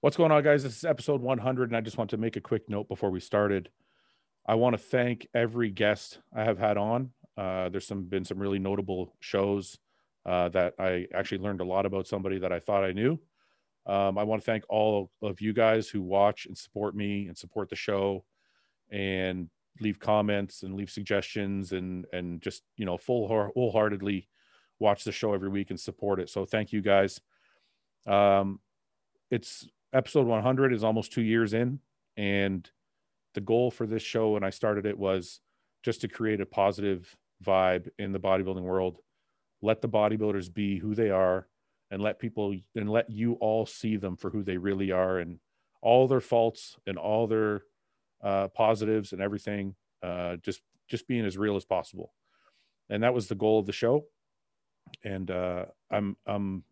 What's going on, guys? This is episode 100, and I just want to make a quick note before we started. I want to thank every guest I have had on. Uh, there's some been some really notable shows uh, that I actually learned a lot about somebody that I thought I knew. Um, I want to thank all of you guys who watch and support me and support the show, and leave comments and leave suggestions and and just you know full wholeheartedly watch the show every week and support it. So thank you guys. Um, it's episode 100 is almost two years in and the goal for this show when i started it was just to create a positive vibe in the bodybuilding world. Let the bodybuilders be who they are and let people and let you all see them for who they really are and all their faults and all their uh, positives and everything uh, just just being as real as possible. And that was the goal of the show. And uh, i'm i'm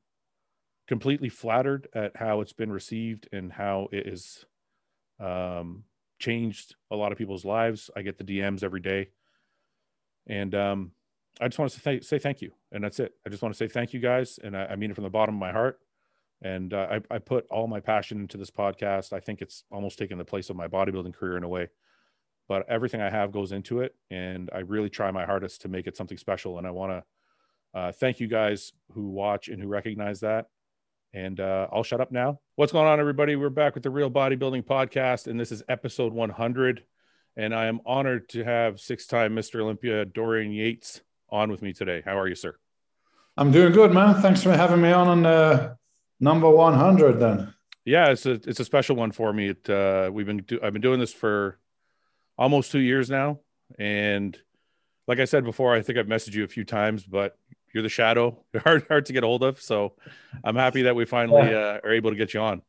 completely flattered at how it's been received and how it has um, changed a lot of people's lives. I get the DMs every day, and um, I just want to say, say thank you, and that's it. I just want to say thank you guys, and I, I mean it from the bottom of my heart. And uh, I, I put all my passion into this podcast. I think it's almost taken the place of my bodybuilding career in a way, but everything I have goes into it, and I really try my hardest to make it something special. And I want to uh, thank you guys who watch and who recognize that and uh, I'll shut up now. What's going on, everybody? We're back with the Real Bodybuilding Podcast, and this is episode 100. And I am honored to have six time Mr. Olympia Dorian Yates on with me today. How are you, sir? I'm doing good, man. Thanks for having me on on uh, number 100 then. Yeah, it's a it's a special one for me. It, uh, we've been do- I've been doing this for almost two years now, and like I said before, I think I've messaged you a few times, but you're the shadow. You're hard hard to get hold of. So I'm happy that we finally uh, are able to get you on.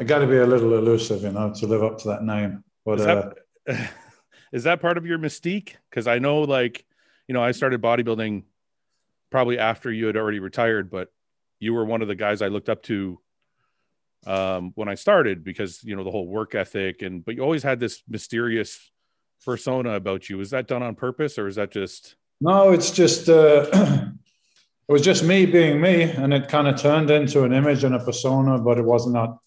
I got to be a little elusive, you know, to live up to that name. But is that, uh, is that part of your mystique? Because I know, like, you know, I started bodybuilding probably after you had already retired, but you were one of the guys I looked up to um, when I started because you know the whole work ethic and but you always had this mysterious persona about you. Is that done on purpose or is that just? No, it's just uh, it was just me being me, and it kind of turned into an image and a persona, but it was not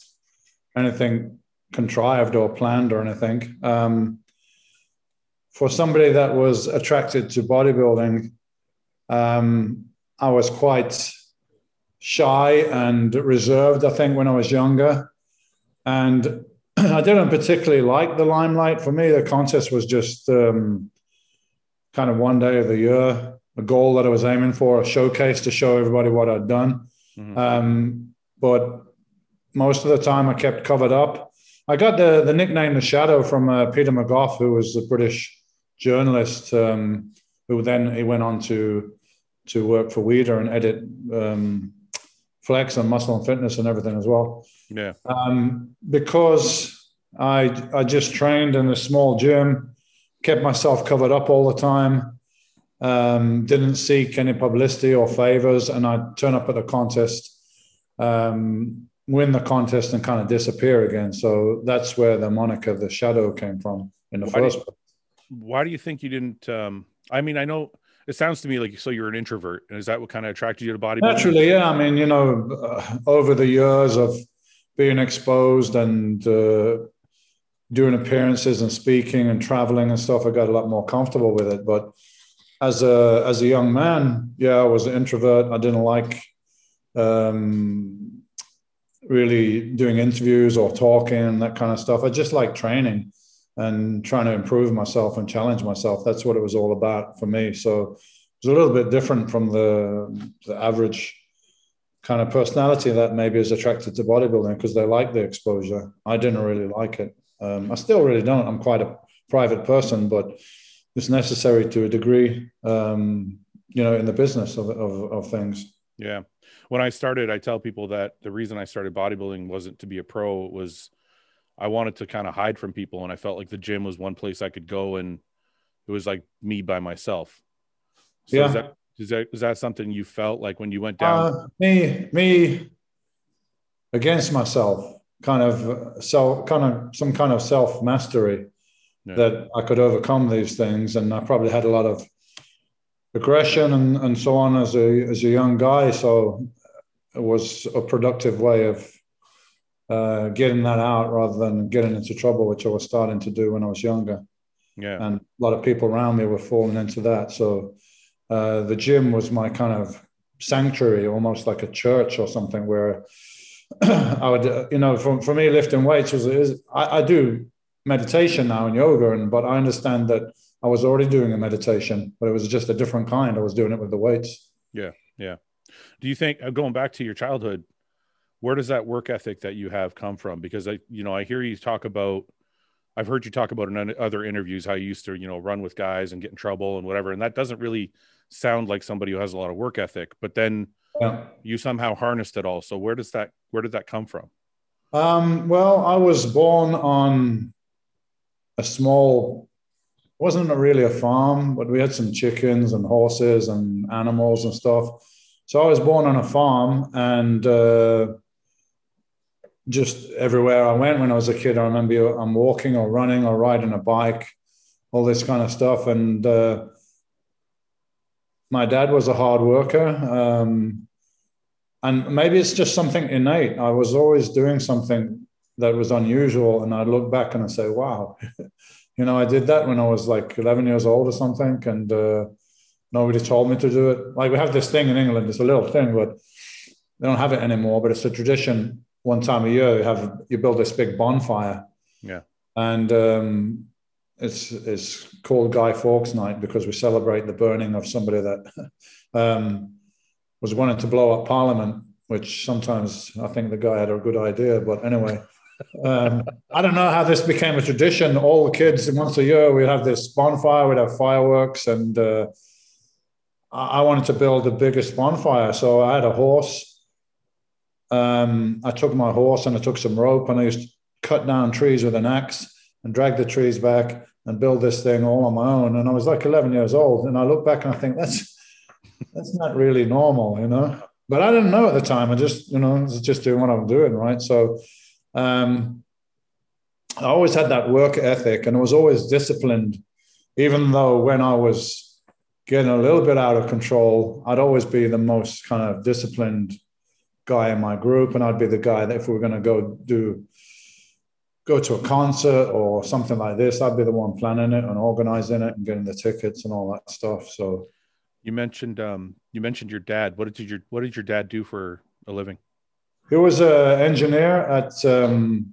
anything contrived or planned or anything. Um, for somebody that was attracted to bodybuilding, um, I was quite shy and reserved, I think, when I was younger. And I didn't particularly like the limelight. For me, the contest was just um, kind of one day of the year a goal that I was aiming for, a showcase to show everybody what I'd done. Mm-hmm. Um, but most of the time I kept covered up. I got the, the nickname The Shadow from uh, Peter McGough, who was a British journalist um, who then he went on to to work for Weider and edit um, Flex and Muscle and Fitness and everything as well. Yeah. Um, because I I just trained in a small gym, kept myself covered up all the time um, didn't seek any publicity or favors, and I'd turn up at the contest, um, win the contest, and kind of disappear again. So that's where the moniker the Shadow came from in the why first place. Why do you think you didn't? Um, I mean, I know it sounds to me like so you're an introvert, and is that what kind of attracted you to bodybuilding? Naturally, yeah. I mean, you know, uh, over the years of being exposed and uh, doing appearances and speaking and traveling and stuff, I got a lot more comfortable with it, but as a as a young man, yeah, I was an introvert. I didn't like um, really doing interviews or talking that kind of stuff. I just like training and trying to improve myself and challenge myself. That's what it was all about for me. So it was a little bit different from the the average kind of personality that maybe is attracted to bodybuilding because they like the exposure. I didn't really like it. Um, I still really don't. I'm quite a private person, but it's necessary to a degree, um, you know, in the business of, of, of things. Yeah. When I started, I tell people that the reason I started bodybuilding wasn't to be a pro. It was I wanted to kind of hide from people. And I felt like the gym was one place I could go and it was like me by myself. So yeah. Is that, is that, is that something you felt like when you went down? Uh, me, me against myself, kind of so kind of some kind of self mastery yeah. that I could overcome these things. And I probably had a lot of aggression and, and so on as a as a young guy. So it was a productive way of uh, getting that out rather than getting into trouble, which I was starting to do when I was younger. Yeah. And a lot of people around me were falling into that. So uh, the gym was my kind of sanctuary, almost like a church or something where I would, uh, you know, for, for me, lifting weights was, is, I, I do meditation now and yoga, and but I understand that I was already doing a meditation, but it was just a different kind. I was doing it with the weights. Yeah. Yeah. Do you think, uh, going back to your childhood, where does that work ethic that you have come from? Because I, you know, I hear you talk about, I've heard you talk about in other interviews how you used to, you know, run with guys and get in trouble and whatever. And that doesn't really sound like somebody who has a lot of work ethic, but then yeah. you somehow harnessed it all. So where does that, where did that come from? Um, well, I was born on a small, wasn't really a farm, but we had some chickens and horses and animals and stuff. So I was born on a farm and, uh, just everywhere I went when I was a kid, I remember I'm walking or running or riding a bike, all this kind of stuff. And uh, my dad was a hard worker. Um, and maybe it's just something innate. I was always doing something that was unusual. And I look back and I say, wow, you know, I did that when I was like 11 years old or something. And uh, nobody told me to do it. Like we have this thing in England, it's a little thing, but they don't have it anymore. But it's a tradition. One time a year, you have you build this big bonfire. Yeah. And um, it's it's called Guy Fawkes Night because we celebrate the burning of somebody that um, was wanting to blow up Parliament, which sometimes I think the guy had a good idea. But anyway, um, I don't know how this became a tradition. All the kids once a year we'd have this bonfire, we'd have fireworks, and uh, I wanted to build the biggest bonfire, so I had a horse. Um, I took my horse and I took some rope and I used to cut down trees with an axe and drag the trees back and build this thing all on my own. And I was like 11 years old, and I look back and I think that's that's not really normal, you know. But I didn't know at the time. I just, you know, I just doing what I'm doing, right? So um, I always had that work ethic, and I was always disciplined, even though when I was getting a little bit out of control, I'd always be the most kind of disciplined guy in my group, and I'd be the guy that if we were going to go do go to a concert or something like this, I'd be the one planning it and organizing it and getting the tickets and all that stuff. So, you mentioned um, you mentioned your dad. What did your What did your dad do for a living? He was an engineer at um,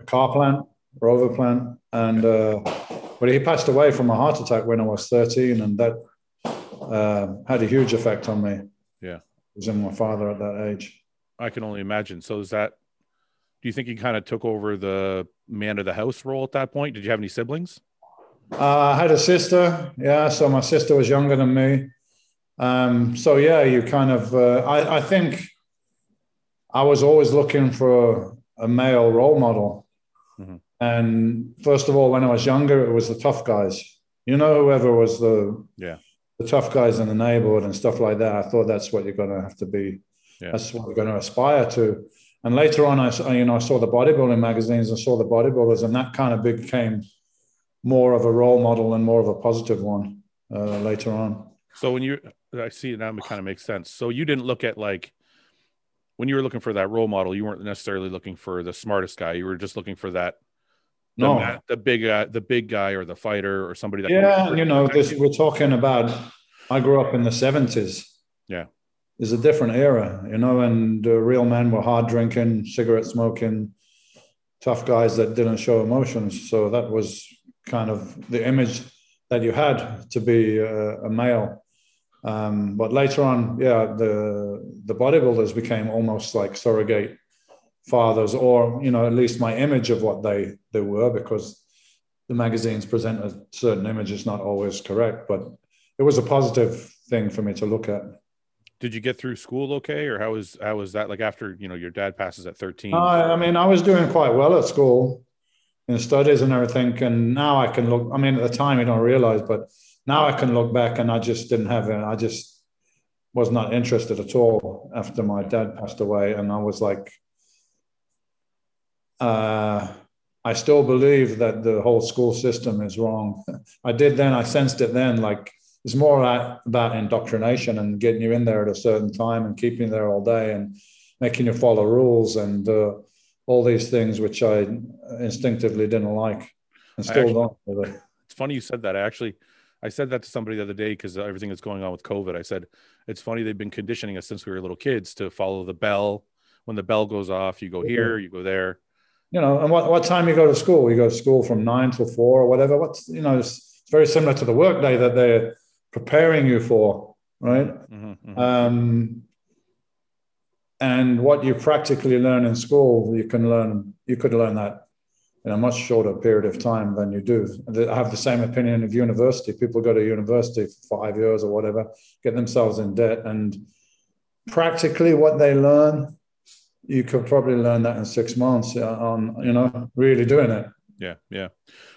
a car plant, Rover plant, and uh, but he passed away from a heart attack when I was 13, and that uh, had a huge effect on me. Yeah, losing my father at that age. I can only imagine. So is that? Do you think he kind of took over the man of the house role at that point? Did you have any siblings? Uh, I had a sister. Yeah, so my sister was younger than me. Um, so yeah, you kind of. Uh, I, I think I was always looking for a male role model. Mm-hmm. And first of all, when I was younger, it was the tough guys. You know, whoever was the yeah the tough guys in the neighborhood and stuff like that. I thought that's what you're going to have to be. Yeah. That's what you're going to aspire to. And later on, I you know I saw the bodybuilding magazines and saw the bodybuilders, and that kind of became more of a role model and more of a positive one uh, later on. So when you, I see it now, it kind of makes sense. So you didn't look at like when you were looking for that role model, you weren't necessarily looking for the smartest guy. You were just looking for that the, no. the big guy, the big guy, or the fighter, or somebody that. Yeah, you know, this we're talking about. I grew up in the seventies. Yeah, it's a different era, you know, and the real men were hard drinking, cigarette smoking, tough guys that didn't show emotions. So that was kind of the image that you had to be a, a male. Um, but later on, yeah, the the bodybuilders became almost like surrogate fathers, or you know, at least my image of what they they were, because the magazines present a certain image is not always correct, but it was a positive thing for me to look at. Did you get through school okay, or how was how was that like after you know your dad passes at thirteen? Uh, I mean, I was doing quite well at school in studies and everything, and now I can look. I mean, at the time you don't realize, but now I can look back and I just didn't have it. I just was not interested at all after my dad passed away, and I was like, uh, I still believe that the whole school system is wrong. I did then, I sensed it then, like it's more about indoctrination and getting you in there at a certain time and keeping you there all day and making you follow rules. And uh, all these things which I instinctively didn't like and still actually, don't. It's funny you said that. I actually, I said that to somebody the other day because everything that's going on with COVID. I said, it's funny they've been conditioning us since we were little kids to follow the bell. When the bell goes off, you go here, you go there. You know, and what, what time you go to school? You go to school from nine till four or whatever. What's, you know, it's, it's very similar to the workday that they're preparing you for, right? Mm-hmm, mm-hmm. Um, and what you practically learn in school, you can learn, you could learn that in a much shorter period of time than you do. I have the same opinion of university. People go to university for five years or whatever, get themselves in debt, and practically what they learn, you could probably learn that in six months on, you know, really doing it. Yeah, yeah.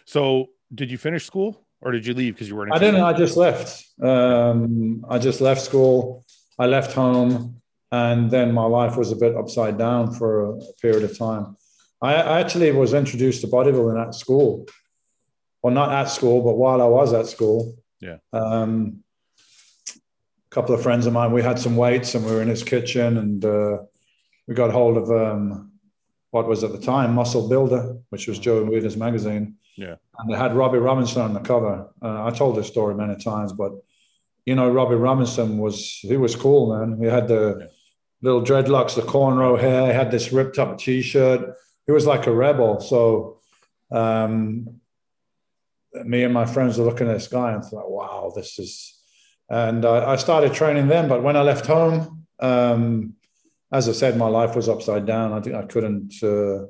So, did you finish school or did you leave because you weren't? I didn't. I just left. Um, I just left school. I left home and then my life was a bit upside down for a period of time. I, actually was introduced to bodybuilding at school, well, not at school, but while I was at school. Yeah. Um, a couple of friends of mine, we had some weights and we were in his kitchen and uh, we got hold of um, what was at the time Muscle Builder, which was Joe Weider's magazine. Yeah. And they had Robbie Robinson on the cover. Uh, I told this story many times, but you know, Robbie Robinson was he was cool, man. He had the yeah little dreadlocks, the cornrow hair. He had this ripped up t-shirt. He was like a rebel. So um, me and my friends were looking at this guy and thought, wow, this is. And I, I started training then. But when I left home, um, as I said, my life was upside down. I think I couldn't uh,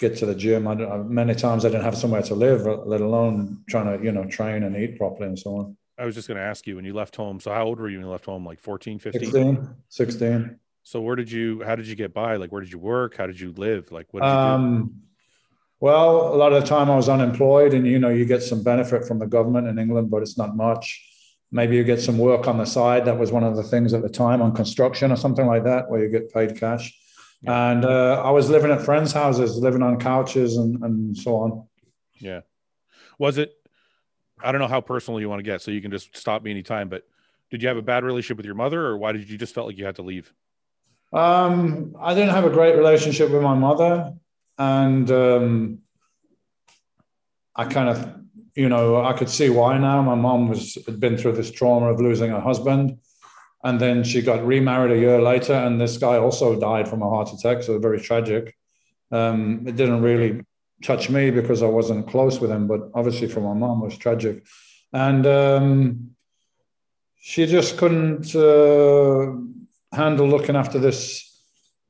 get to the gym. I, many times I didn't have somewhere to live, let alone trying to, you know, train and eat properly and so on. I was just going to ask you when you left home. So how old were you when you left home? Like 14, 15? 16. 16. So where did you? How did you get by? Like where did you work? How did you live? Like what? um, well, a lot of the time I was unemployed, and you know you get some benefit from the government in England, but it's not much. Maybe you get some work on the side. That was one of the things at the time on construction or something like that, where you get paid cash. Yeah. And uh, I was living at friends' houses, living on couches and and so on. Yeah. Was it? I don't know how personal you want to get, so you can just stop me anytime. But did you have a bad relationship with your mother, or why did you just felt like you had to leave? Um, I didn't have a great relationship with my mother, and um, I kind of, you know, I could see why now. My mom was had been through this trauma of losing her husband, and then she got remarried a year later, and this guy also died from a heart attack. So very tragic. Um, it didn't really touch me because I wasn't close with him, but obviously for my mom was tragic, and um, she just couldn't. Uh, handle looking after this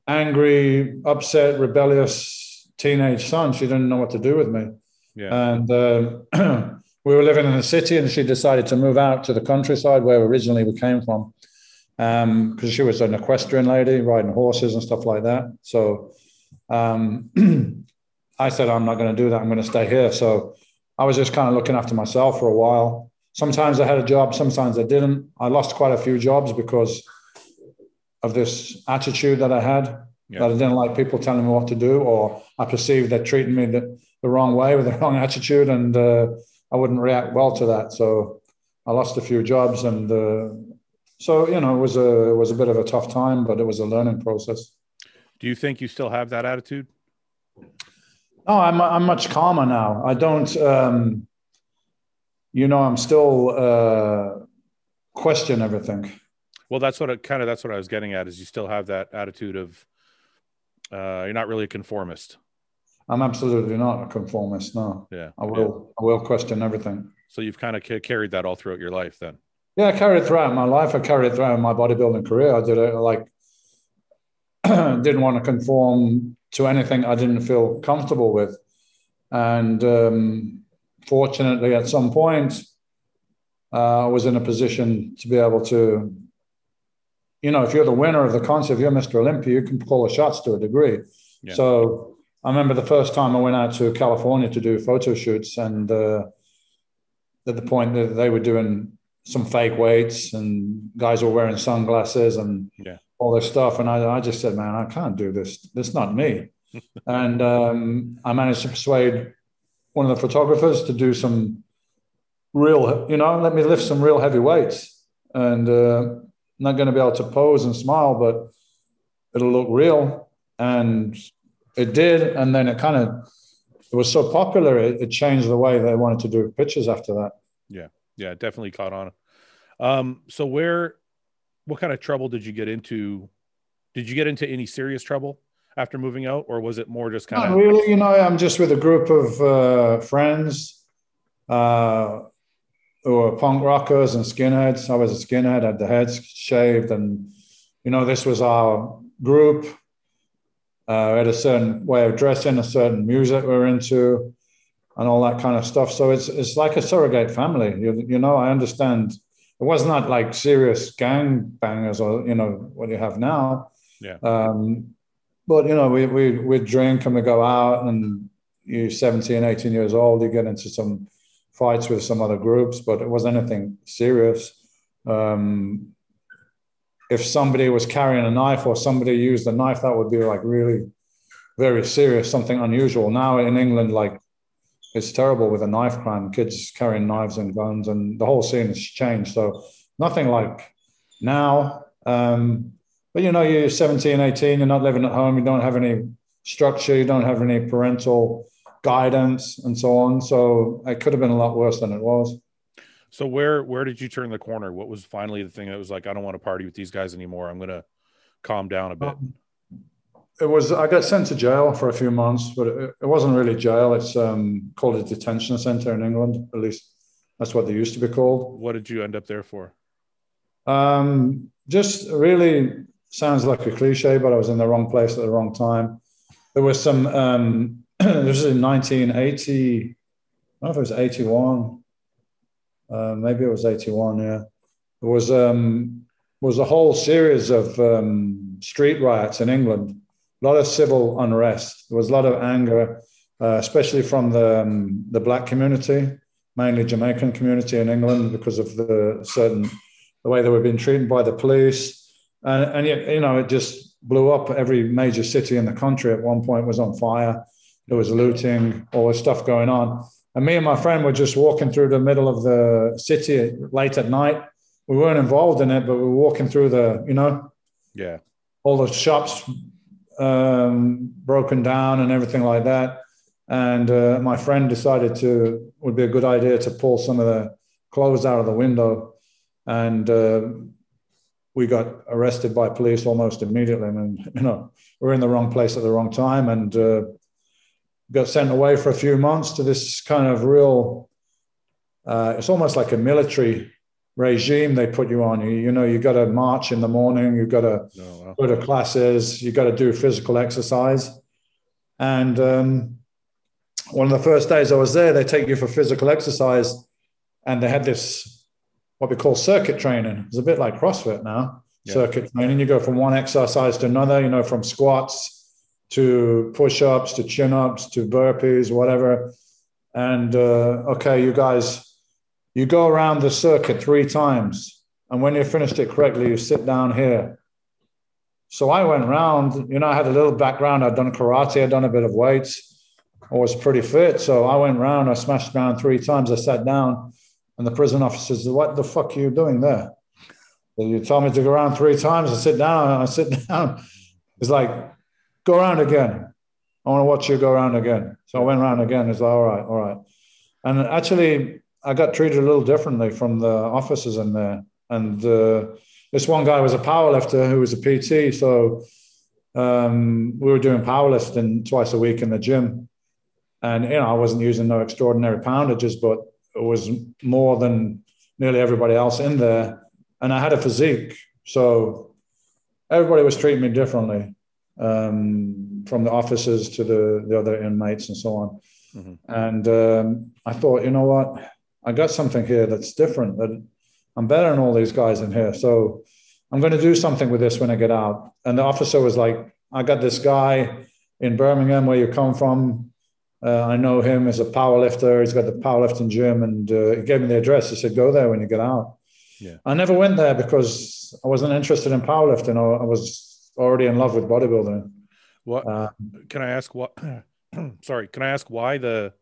angry, upset, rebellious teenage son. She didn't know what to do with me. Yeah. And uh, we were living in the city, and she decided to move out to the countryside where originally we came from, because um, she was an equestrian lady riding horses and stuff like that. So um, I said, I'm not going to do that. I'm going to stay here. So I was just kind of looking after myself for a while. Sometimes I had a job, sometimes I didn't. I lost quite a few jobs because of this attitude that I had yeah. that I didn't like people telling me what to do, or I perceived they're treating me the, the wrong way with the wrong attitude, and uh, I wouldn't react well to that. So I lost a few jobs, and uh, so you know it was a it was a bit of a tough time, but it was a learning process. Do you think you still have that attitude? No, I'm I'm much calmer now. I don't. Um, you know, I'm still uh, question everything. Well, that's what it kind of that's what I was getting at is you still have that attitude of uh, you're not really a conformist. I'm absolutely not a conformist. No. Yeah. I will. Yeah. I will question everything. So you've kind of ca- carried that all throughout your life, then. Yeah, I carried throughout my life. I carried throughout my bodybuilding career. I did it like didn't want to conform to anything I didn't feel comfortable with, and um, fortunately, at some point, uh, I was in a position to be able to you know, if you're the winner of the contest, if you're Mr. Olympia, you can call the shots to a degree. Yeah. So I remember the first time I went out to California to do photo shoots, and uh, at the point that they were doing some fake weights, and guys were wearing sunglasses and yeah. all this stuff, and I, I just said, "Man, I can't do this. Is not me." and um, I managed to persuade one of the photographers to do some real, you know, let me lift some real heavy weights, and. Uh, not going to be able to pose and smile, but it'll look real. And it did, and then it kind of it was so popular it, it, changed the way they wanted to do pictures after that. Yeah, yeah, definitely caught on. Um, so where, what kind of trouble did you get into? Did you get into any serious trouble after moving out, or was it more just kind Not of? Really, you know, I'm just with a group of uh, friends. Uh, who were punk rockers and skinheads. I was a skinhead, had the heads shaved, and you know, this was our group. Uh, we had a certain way of dressing, a certain music we are into, and all that kind of stuff. So it's it's like a surrogate family. You, you know, I understand. It was not like serious gang bangers or you know what you have now. Yeah. Um, but you know, we we we drink and we go out, and you're 17, 18 years old, you get into some fights with some other groups, but it wasn't anything serious. Um, if somebody was carrying a knife or somebody used a knife, that would be like really very serious, something unusual. Now in England, like it's terrible with a knife crime, kids carrying knives and guns, and the whole scene has changed. So nothing like now. Um, but you know, you're 17, 18, you're not living at home, you don't have any structure, you don't have any parental guidance and so on. So it could have been a lot worse than it was. So where where did you turn the corner? What was finally the thing that was like, I don't want to party with these guys anymore. I'm gonna calm down a bit. Um, it was I got sent to jail for a few months, but it, it wasn't really jail. It's um, called a detention center in England. At least that's what they used to be called. What did you end up there for? Um, just really sounds like a cliche, but I was in the wrong place at the wrong time. There was some. Um, this was in 1980. I don't know if it was 81 uh, maybe it was 81, yeah. There was, um, was a whole series of um, street riots in England, a lot of civil unrest. There was a lot of anger, uh, especially from the, um, the black community, mainly Jamaican community in England, because of the certain the way they were being treated by the police. And, and you know, it just blew up. Every major city in the country at one point was on fire. There was looting, all this stuff going on. And me and my friend were just walking through the middle of the city late at night. We weren't involved in it, but we were walking through the, you know, yeah, all the shops um, broken down and everything like that. And uh, my friend decided to would be a good idea to pull some of the clothes out of the window, and uh, we got arrested by police almost immediately. I mean, you know, we're in the wrong place at the wrong time, and uh, got sent away for a few months to this kind of real, uh, it's almost like a military regime they put you on. You, you know, you got to march in the morning, you've got to oh, wow. go to classes, you got to do physical exercise. And um, one of the first days I was there, they take you for physical exercise, and they had this what we call circuit training. It's a bit like CrossFit now. Yeah. Circuit training. You go from one exercise to another. You know, from squats to push ups, to chin ups, to burpees, whatever. And uh, okay, you guys, you go around the circuit three times. And when you finished it correctly, you sit down here. So I went around, you know, I had a little background. I'd done karate, I'd done a bit of weights. I was pretty fit. So I went around, I smashed down three times. I sat down, and the prison officer says, What the fuck are you doing there? You told me to go around three times. I sit down, I sit down. It's like, go around again. I want to watch you go around again. So I went around again. It's like, all right, all right. And actually, I got treated a little differently from the officers in there. And uh, this one guy was a powerlifter who was a PT. So um, we were doing powerlifting twice a week in the gym. And, you know, I wasn't using no extraordinary poundages, but it was more than nearly everybody else in there. And I had a physique. So everybody was treating me differently um, from the officers to the, the other inmates and so on. Mm-hmm. And um, I thought, you know what? I got something here that's different. That I'm better than all these guys in here. So I'm going to do something with this when I get out. And the officer was like, I got this guy in Birmingham where you come from. Uh, I know him as a powerlifter. He's got the powerlifting gym, and uh, he gave me the address. He said, "Go there when you get out." Yeah. I never went there because I wasn't interested in powerlifting. I was already in love with bodybuilding. What uh, can I ask? What? sorry, can I ask why the?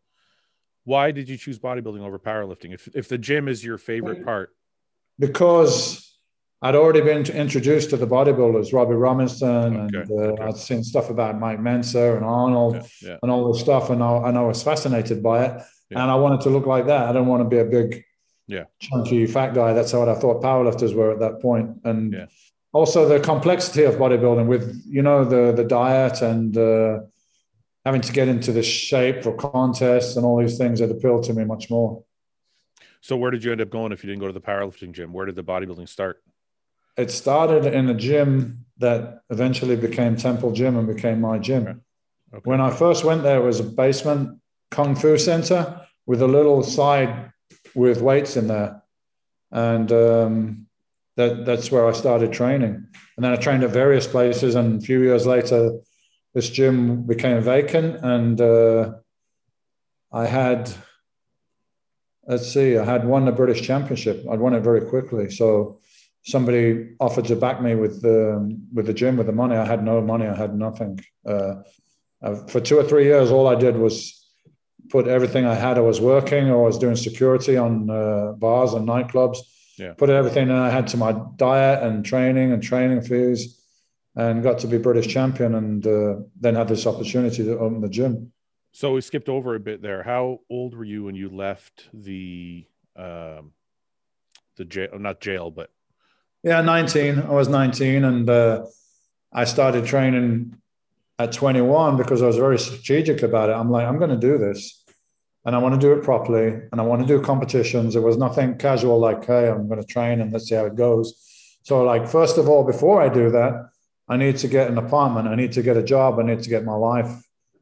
Why did you choose bodybuilding over powerlifting? If if the gym is your favorite part, because I'd already been introduced to the bodybuilders, Robbie Robinson, Okay, and uh, okay. I'd seen stuff about Mike Mentzer and Arnold Yeah, yeah. and all this stuff, and I, and I was fascinated by it, Yeah. and I wanted to look like that. I didn't want to be a big, Yeah. chunky fat guy. That's what I thought powerlifters were at that point, and Yeah. Also the complexity of bodybuilding with you know the the diet and uh, having to get into the shape for contests and all these things that appealed to me much more. So where did you end up going if you didn't go to the powerlifting gym? Where did the bodybuilding start? It started in a gym that eventually became Temple Gym and became my gym. Okay. Okay. When I first went there, it was a basement kung fu center with a little side with weights in there, and um, that that's where I started training. And then I trained at various places, and a few years later, this gym became vacant, and uh, I had. Let's see, I had won the British Championship. I'd won it very quickly, so somebody offered to back me with the with the gym with the money. I had no money. I had nothing. Uh, uh, for two or three years, all I did was put everything I had. I was working or I was doing security on uh, bars and nightclubs. Yeah. Put everything I had to my diet and training and training fees, and got to be British champion. And uh, then had this opportunity to open the gym. So we skipped over a bit there. How old were you when you left the um the jail not jail, but Yeah, 19. I was 19 and uh, I started training at 21 because I was very strategic about it. I'm like, I'm going to do this and I want to do it properly and I want to do competitions. It was nothing casual like, hey, I'm going to train and let's see how it goes. So, like, first of all, before I do that, I need to get an apartment. I need to get a job. I need to get my life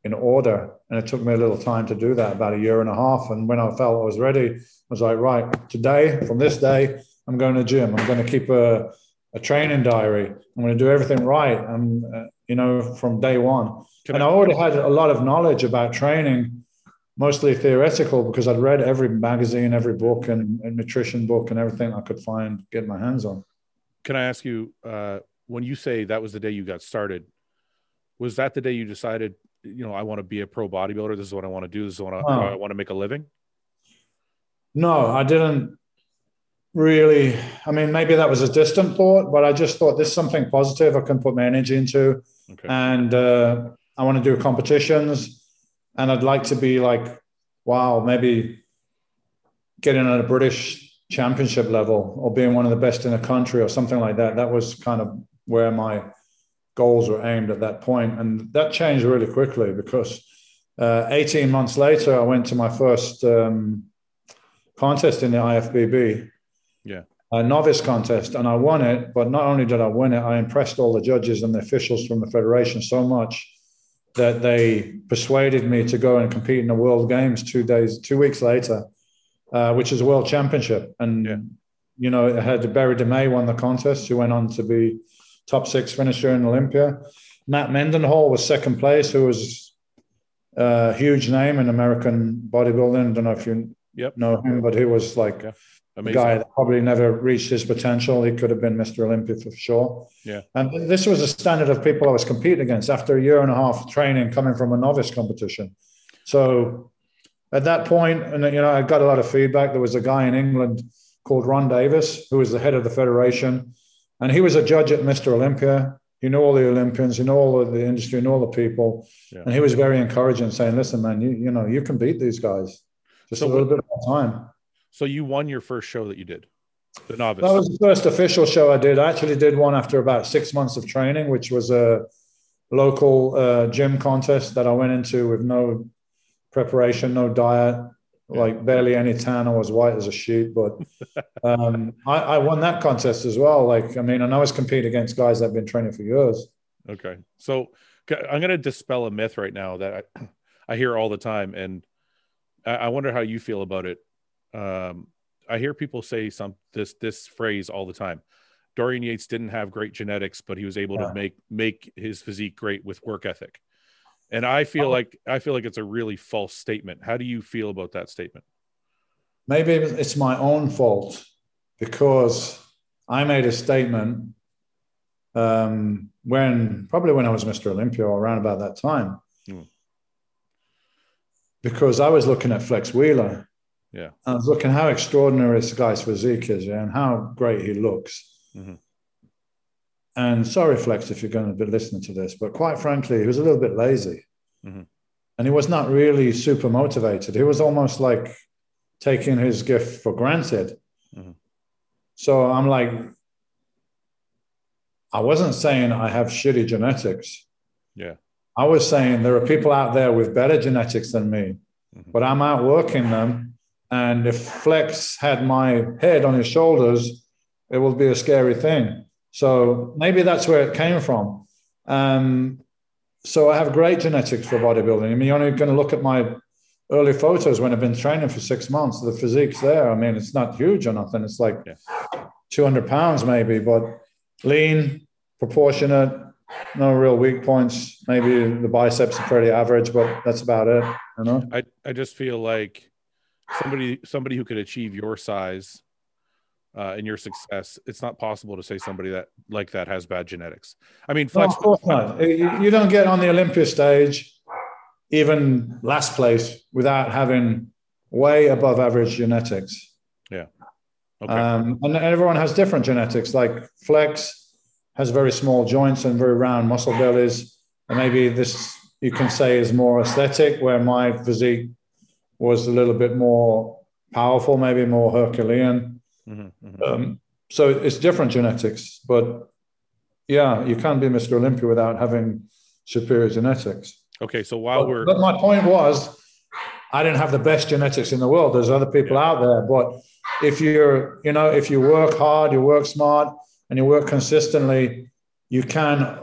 in order. And it took me a little time to do that, about a year and a half. And when I felt I was ready, I was like, right, today, from this day, I'm going to gym. I'm going to keep a, a training diary. I'm going to do everything right. I'm, uh, you know, from day one. Can and I- I already had a lot of knowledge about training, mostly theoretical, because I'd read every magazine, every book, and, and nutrition book, and everything I could find, get my hands on. can I ask you uh when you say that was the day you got started, was that the day you decided, you know, I want to be a pro bodybuilder, this is what I want to do, this is what I, Oh. I want to make a living? No, I didn't really. I mean, maybe that was a distant thought, but I just thought this is something positive I can put my energy into. Okay. and uh, I want to do competitions, and I'd like to be like, wow, maybe getting at a British championship level or being one of the best in the country or something like that. That was kind of where my goals were aimed at that point, and that changed really quickly because uh, 18 months later, I went to my first um, contest in the IFBB Yeah. a novice contest and I won it. But not only did I win it, I impressed all the judges and the officials from the federation so much that they persuaded me to go and compete in the World Games two days, two weeks later, uh, which is a world championship. And Yeah. you know, it had Berry de Mey won the contest, who went on to be top six finisher in Olympia. Matt Mendenhall was second place, who was a huge name in American bodybuilding. I don't know if you Yep. know him, but he was like Yeah. Amazing. guy that probably never reached his potential. He could have been Mr. Olympia for sure. Yeah. And this was a standard of people I was competing against after a year and a half of training coming from a novice competition. So at that point, and you know, I got a lot of feedback. There was a guy in England called Ron Davis, who was the head of the federation, and he was a judge at Mr. Olympia. He knew all the Olympians, he knew all of the industry, and all the people, Yeah. and he was very encouraging, saying, "Listen, man, you you know you can beat these guys. Just So a little bit more time." So you won your first show that you did, the novice. That was the first official show I did. I actually did one after about six months of training, which was a local uh, gym contest that I went into with no preparation, no diet, Yeah. like barely any tan. I was white as a sheet, but um, I, I won that contest as well. Like, I mean, and I was competing against guys that have been training for years. Okay. So I'm going to dispel a myth right now that I, I hear all the time. And I, I wonder how you feel about it. Um, I hear people say some this this phrase all the time. Dorian Yates didn't have great genetics, but he was able Yeah. to make make his physique great with work ethic. And I feel Oh. like I feel like it's a really false statement. How do you feel about that statement? Maybe it's my own fault because I made a statement um, when probably when I was Mr. Olympia or around about that time. Hmm. Because I was looking at Flex Wheeler. Yeah. I was looking how extraordinary this guy's physique is yeah, and how great he looks. Mhm. and sorry, Flex, if you're going to be listening to this, but quite frankly, he was a little bit lazy. Mm-hmm. And he was not really super motivated. He was almost like taking his gift for granted. Mm-hmm. So I'm like, I wasn't saying I have shitty genetics. Yeah. I was saying there are people out there with better genetics than me, mm-hmm. but I'm outworking them. And if Flex had my head on his shoulders, it would be a scary thing. So maybe that's where it came from. Um, so I have great genetics for bodybuilding. I mean, you're only going to look at my early photos when I've been training for six months. The physique's there. I mean, it's not huge or nothing. It's like yeah. 200 pounds maybe, but lean, proportionate, no real weak points. Maybe the biceps are pretty average, but that's about it. You know, I, I just feel like somebody somebody who could achieve your size uh, and your success, it's not possible to say somebody that like that has bad genetics. I mean, flex. No, of course not. You don't get on the Olympia stage, even last place, without having way above average genetics. Yeah. Okay. Um, and everyone has different genetics. Like Flex has very small joints and very round muscle bellies, and maybe this you can say is more aesthetic, where my physique was a little bit more powerful, maybe more Herculean. Mm-hmm, mm-hmm. Um, so it's different genetics, but yeah, you can't be Mr. Olympia without having superior genetics. Okay, so while but, we're but my point was, I didn't have the best genetics in the world. There's other people yeah. out there, but if you're, you know, if you work hard, you work smart, and you work consistently, you can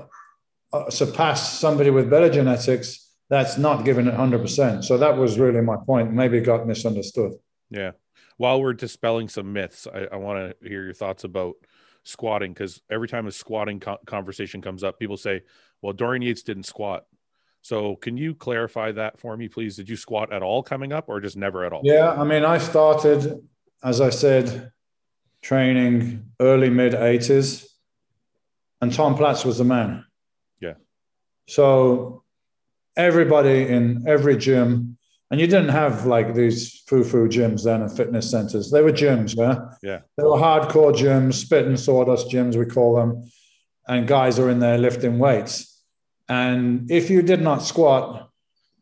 uh, surpass somebody with better genetics that's not giving it 100%. So that was really my point. Maybe it got misunderstood. Yeah while we're dispelling some myths, I, I want to hear your thoughts about squatting because every time a squatting co- conversation comes up, people say, "Well, Dorian Yates didn't squat." So, can you clarify that for me, please? Did you squat at all coming up, or just never at all? Yeah, I mean, I started, as I said, training early mid '80s, and Tom Platz was the man. Yeah. So, everybody in every gym and you didn't have like these foo-foo gyms then and fitness centers. They were gyms, yeah. Yeah. They were hardcore gyms, spit and sawdust gyms, we call them. And guys are in there lifting weights. And if you did not squat,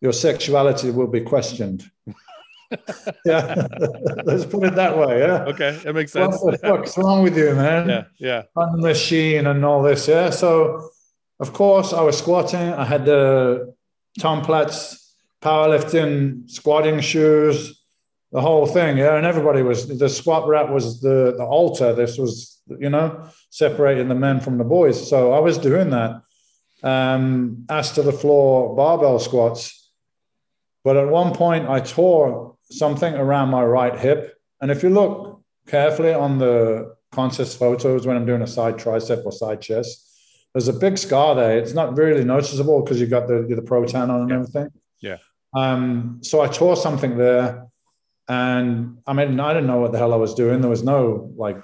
your sexuality will be questioned. yeah, let's put it that way. Yeah. Okay, that makes sense. What the fuck's wrong with you, man? Yeah, yeah. On the machine and all this. Yeah. So, of course, I was squatting. I had the Tom Platz powerlifting, squatting shoes, the whole thing. Yeah, and everybody was the squat rack was the the altar. This was you know separating the men from the boys. So I was doing that. Um, ass to the floor barbell squats, but at one point I tore something around my right hip. And if you look carefully on the contest photos when I'm doing a side tricep or side chest, there's a big scar there. It's not really noticeable because you've got the the Pro-Tan on and yeah. everything. Yeah. Um, so I tore something there, and I mean, I didn't know what the hell I was doing. There was no like,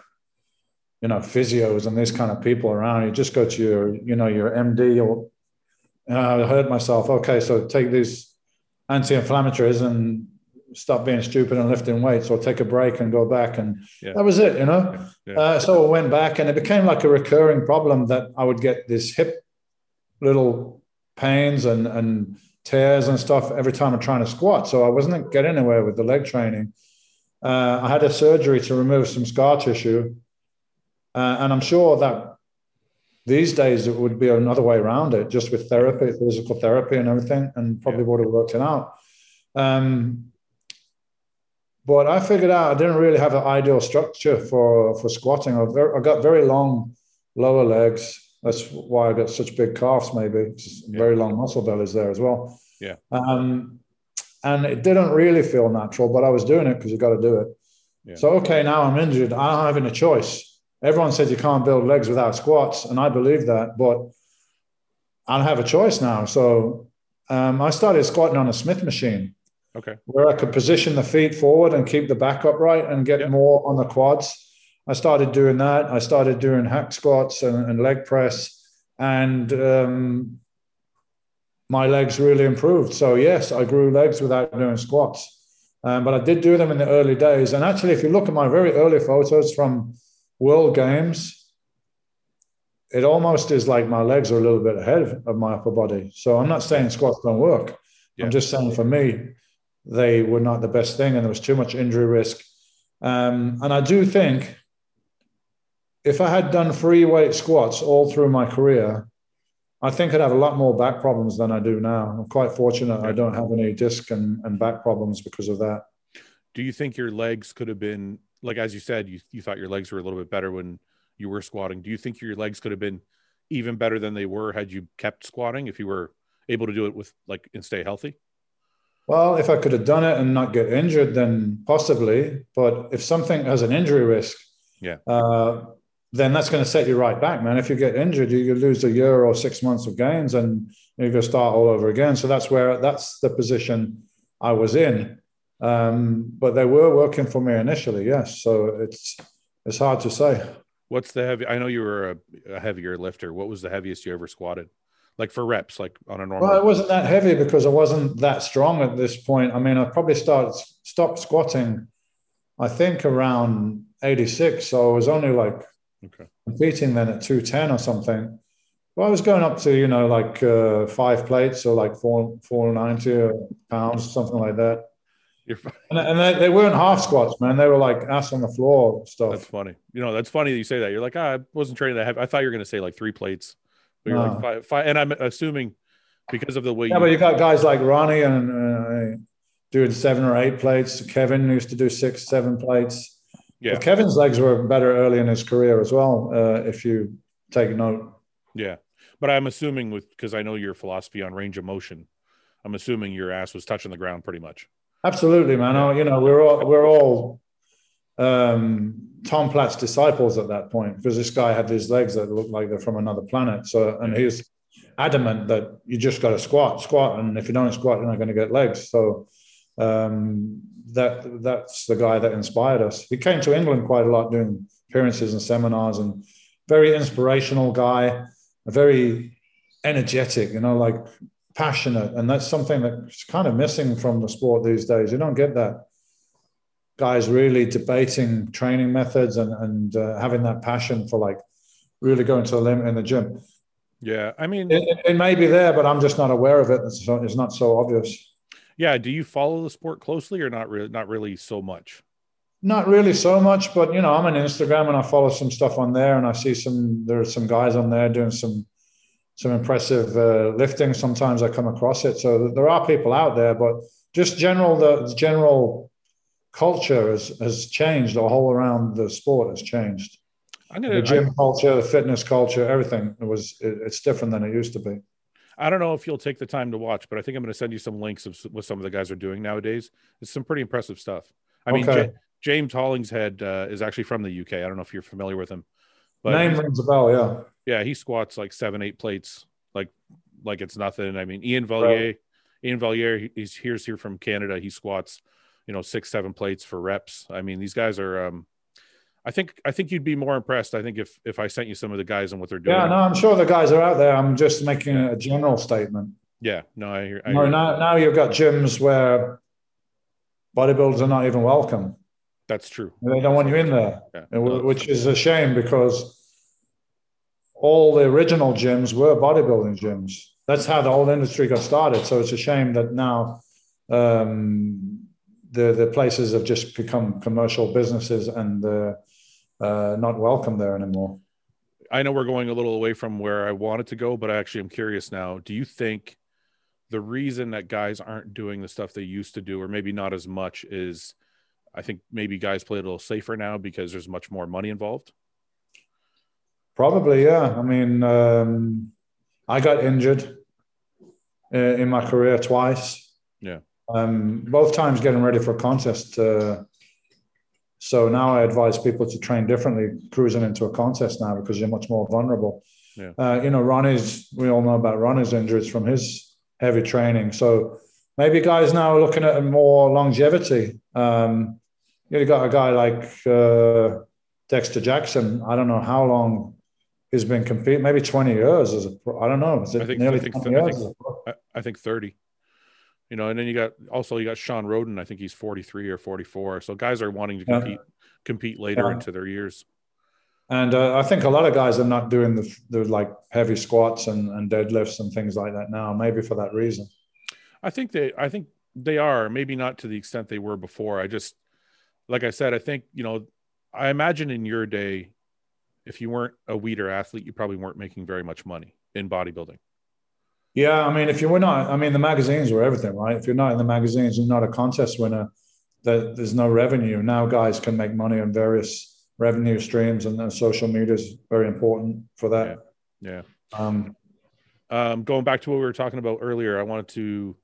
you know, physios and these kind of people around. You just go to your, you know, your MD or. I hurt myself. Okay, so take these anti-inflammatories and stop being stupid and lifting weights, or take a break and go back. And yeah. that was it, you know. Yeah. Uh, so I went back, and it became like a recurring problem that I would get this hip little pains and and tears and stuff every time I'm trying to squat. So I wasn't getting anywhere with the leg training. Uh, I had a surgery to remove some scar tissue. Uh, and I'm sure that these days it would be another way around it, just with therapy, physical therapy and everything, and probably yeah. would have worked it out. Um, but I figured out I didn't really have an ideal structure for, for squatting. I, I got very long lower legs that's why I got such big calves, maybe. Yeah. Very long muscle bellies there as well. Yeah. Um, and it didn't really feel natural, but I was doing it because you got to do it. Yeah. So, okay, now I'm injured. I'm having a choice. Everyone says you can't build legs without squats, and I believe that, but I have a choice now. So um, I started squatting on a Smith machine. Okay. Where I could position the feet forward and keep the back upright and get more on the quads. I started doing that. I started doing hack squats and, and leg press, and um, my legs really improved. So yes, I grew legs without doing squats, um, but I did do them in the early days. And actually, if you look at my very early photos from World Games, it almost is like my legs are a little bit ahead of my upper body. So I'm not saying squats don't work. Yeah. I'm just saying for me, they were not the best thing, and there was too much injury risk. Um, and I do think if I had done free weight squats all through my career, I think I'd have a lot more back problems than I do now. I'm quite fortunate I don't have any disc and, and back problems because of that. Do you think your legs could have been like as you said, you, you thought your legs were a little bit better when you were squatting. Do you think your legs could have been even better than they were had you kept squatting if you were able to do it with like and stay healthy? Well, if I could have done it and not get injured, then possibly. But if something has an injury risk, yeah, uh, then that's going to set you right back, man. If you get injured, you, you lose a year or six months of gains, and you're going to start all over again. So that's where that's the position I was in. Um, but they were working for me initially, yes. So it's it's hard to say. What's the heavy? I know you were a, a heavier lifter. What was the heaviest you ever squatted? Like for reps, like on a normal. Well, it wasn't that heavy because I wasn't that strong at this point. I mean, I probably started stopped squatting. I think around 86. So I was only like okay. competing then at 210 or something. Well, I was going up to you know like uh, five plates or like four 490 pounds, something like that. And, and they, they, weren't half squats, man. They were like ass on the floor stuff. That's funny. You know, that's funny that you say that. You're like, ah, I wasn't training that heavy. I thought you were going to say like three plates, but you're no. like five, five. And I'm assuming because of the way. Yeah, you- but you got guys like Ronnie and uh, doing seven or eight plates. Kevin used to do six, seven plates. Yeah. But Kevin's legs were better early in his career as well. Uh, if you take note. Yeah, but I'm assuming with because I know your philosophy on range of motion. I'm assuming your ass was touching the ground pretty much. Absolutely, man. Yeah. You know, we're all we're all um, Tom Platz disciples at that point because this guy had these legs that looked like they're from another planet. So, and he's adamant that you just got to squat, squat, and if you don't squat, you're not going to get legs. So, um, that that's the guy that inspired us. He came to England quite a lot doing appearances and seminars, and very inspirational guy, very energetic. You know, like passionate, and that's something that's kind of missing from the sport these days. You don't get that guys really debating training methods and and uh, having that passion for like really going to the limit in the gym. Yeah, I mean, it, it may be there, but I'm just not aware of it. It's, it's not so obvious. Yeah, do you follow the sport closely or not really? Not really so much. Not really so much, but you know, I'm on Instagram and I follow some stuff on there, and I see some. There are some guys on there doing some some impressive uh, lifting. Sometimes I come across it. So there are people out there, but just general the general culture has, has changed. The whole around the sport has changed. Gonna, the gym I, culture, the fitness culture, everything it was it, it's different than it used to be. I don't know if you'll take the time to watch, but I think I'm going to send you some links of what some of the guys are doing nowadays. It's some pretty impressive stuff. I mean. J- James Hollingshead uh, is actually from the UK. I don't know if you're familiar with him. But Name rings a bell, yeah. Yeah, he squats like seven, eight plates, like like it's nothing. I mean, Iain Valliere right. Iain Valliere, he's here's here from Canada. He squats, you know, six, seven plates for reps. I mean, these guys are. um I think I think you'd be more impressed. I think if if I sent you some of the guys and what they're doing. Yeah, no, I'm sure the guys are out there. I'm just making a general statement. Yeah, no, I hear. I no, now now you've got gyms where bodybuilders are not even welcome. That's true. They don't want you in there, yeah. which is a shame because all the original gyms were bodybuilding gyms. That's how the whole industry got started. So it's a shame that now um, the the places have just become commercial businesses and uh, uh, not welcome there anymore. I know we're going a little away from where I wanted to go, but I actually am curious now. Do you think the reason that guys aren't doing the stuff they used to do, or maybe not as much, is I think maybe guys play a little safer now because there's much more money involved? Probably, yeah. I mean, um, I got injured uh, in my career twice. Um, both times getting ready for a contest. Uh, so now I advise people to train differently cruising into a contest now because you're much more vulnerable. Yeah. Uh, you know, Ronnie's, we all know about Ronnie's injuries from his heavy training. So maybe guys now are looking at more longevity. Um, you got a guy like uh, Dexter Jackson. I don't know how long he's been competing maybe 20 years as a pro. I don't know. Is it I think, nearly I think, 20 I think, I think 30. You know, and then you got also you got Shawn Rhoden. I think he's 43 or 44. So guys are wanting to compete yeah. compete later yeah. into their years. and uh, I think a lot of guys are not doing the, the like heavy squats and, and deadlifts and things like that now. Maybe for that reason. I think they. I think they are. Maybe not to the extent they were before. I just, like I said, I think you know. I imagine in your day, if you weren't a Weider athlete, you probably weren't making very much money in bodybuilding. Yeah, I mean, if you were not, I mean, the magazines were everything, right? If you're not in the magazines, you're not a contest winner. That there's no revenue. Now, guys can make money on various revenue streams, and, then social media is very important for that. Yeah. yeah. Um, um, going back to what we were talking about earlier, I wanted to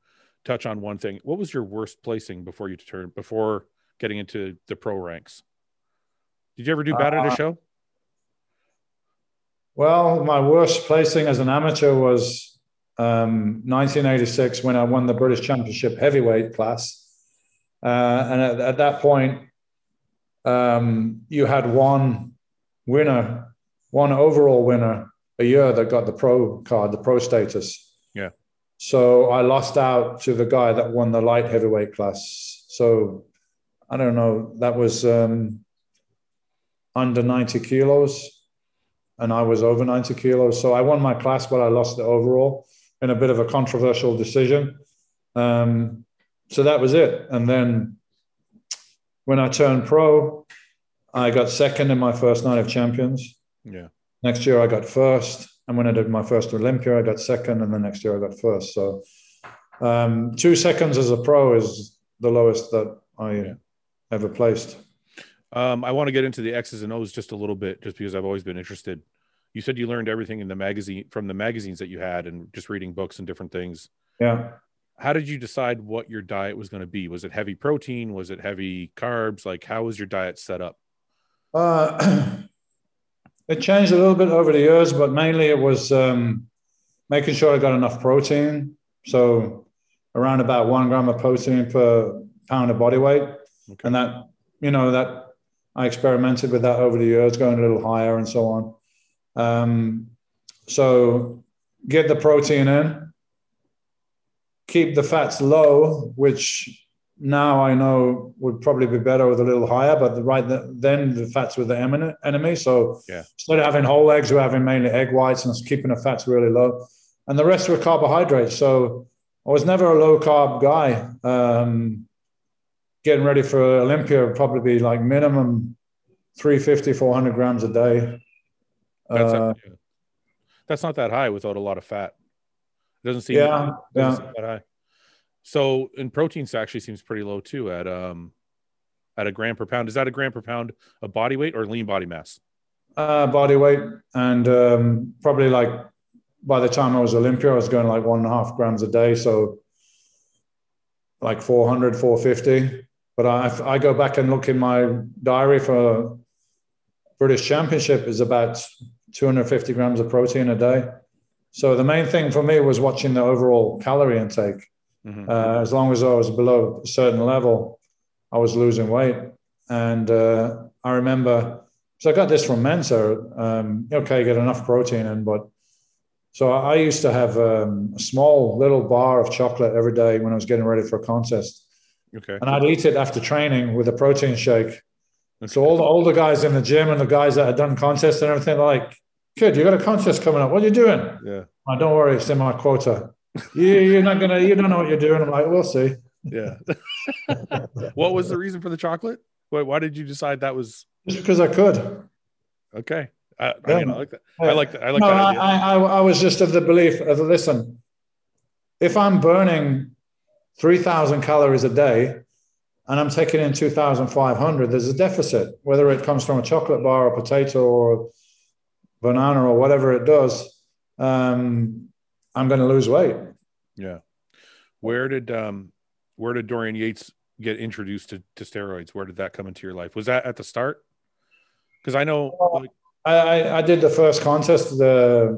touch on one thing. What was your worst placing before you turned before getting into the pro ranks? Did you ever do bad uh, at a uh, show? Well, my worst placing as an amateur was um, 1986 when I won the British Championship heavyweight class. Uh, and at, at, that point, um, you had one winner, one overall winner a year that got the pro card, the pro status. Yeah. So I lost out to the guy that won the light heavyweight class. So I don't know, that was um, under 90 kilos and I was over 90 kilos. So I won my class, but I lost the overall in a bit of a controversial decision. Um, so that was it. And then when I turned pro, I got second in my first night of champions. Yeah. Next year I got first. And when I did my first Olympia, I got second. And the next year I got first. So um, two seconds as a pro is the lowest that I yeah. ever placed. Um, I want to get into the X's and O's just a little bit, just because I've always been interested you said you learned everything in the magazine from the magazines that you had and just reading books and different things. Yeah. How did you decide what your diet was going to be? Was it heavy protein? Was it heavy carbs? Like, how was your diet set up? Uh, it changed a little bit over the years, but mainly it was um, making sure I got enough protein. So around about one gram of protein per pound of body weight. Okay. And that, you know, that I experimented with that over the years, going a little higher and so on. Um, so get the protein in, keep the fats low, which now I know would probably be better with a little higher, but the, right then the fats were the enemy. So yeah. instead of having whole eggs, we're having mainly egg whites and keeping the fats really low. And the rest were carbohydrates. So I was never a low carb guy. Um, getting ready for Olympia would probably be like minimum 350, 400 grams a day. That's, uh, that's not that high without a lot of fat. It doesn't seem, yeah, doesn't yeah. that high. So, in proteins actually seems pretty low too at um at a gram per pound. Is that a gram per pound of body weight or lean body mass? Uh, body weight, and um, probably like by the time I was Olympia, I was going like one and a half grams a day, so like 400, 450. But I, I go back and look in my diary for British Championship is about 250 grams of protein a day. So the main thing for me was watching the overall calorie intake. Mm-hmm. Uh, as long as I was below a certain level, I was losing weight. And uh, I remember, so I got this from Mentzer. Um, okay, get enough protein in, but so I used to have um, a small little bar of chocolate every day when I was getting ready for a contest. Okay. And I'd eat it after training with a protein shake. So all the older guys in the gym and the guys that had done contests and everything, like, kid, you got a contest coming up. What are you doing? Yeah. Oh, don't worry, it's in my quota. you, you're not gonna, you don't know what you're doing. I'm like, we'll see. Yeah. what was the reason for the chocolate? Why, why did you decide that was? Just because I could. Okay. I, yeah. I, mean, I like that. I like that. I like no, that. I, I, I was just of the belief of listen, if I'm burning 3,000 calories a day, and I'm taking in 2,500, there's a deficit, whether it comes from a chocolate bar or potato or banana or whatever it does. Um, I'm going to lose weight. Yeah. Where did um, where did Dorian Yates get introduced to, to steroids? Where did that come into your life? Was that at the start? Because I know like- I, I did the first contest, the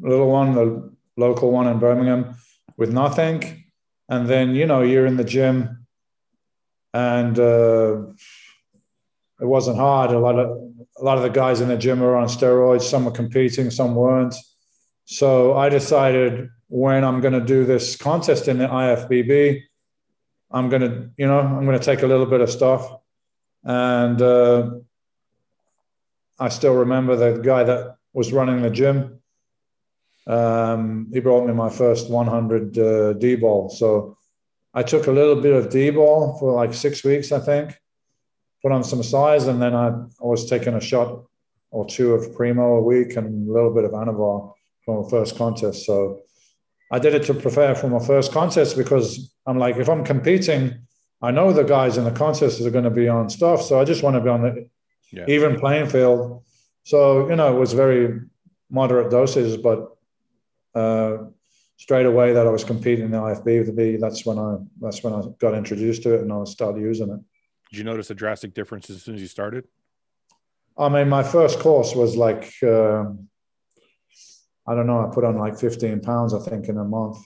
little one, the local one in Birmingham, with nothing, and then you know you're in the gym and uh, it wasn't hard. A lot of a lot of the guys in the gym were on steroids. Some were competing, some weren't. So I decided when I'm going to do this contest in the IFBB, I'm going to, you know, I'm going to take a little bit of stuff, and uh, I still remember the guy that was running the gym. Um, he brought me my first 100 uh, D-bol. So I took a little bit of D-bol for like six weeks, I think, put on some size, and then I, I was taking a shot or two of Primo a week and a little bit of Anavar from my first contest. So I did it to prepare for my first contest because I'm like, if I'm competing, I know the guys in the contests are going to be on stuff. So I just want to be on the yeah. even playing field. So, you know, it was very moderate doses, but uh, straight away that I was competing in the IFBB, that's when I that's when I got introduced to it and I started using it. Did you notice a drastic difference as soon as you started? I mean, my first course was like um, I don't know. I put on like 15 pounds, I think, in a month,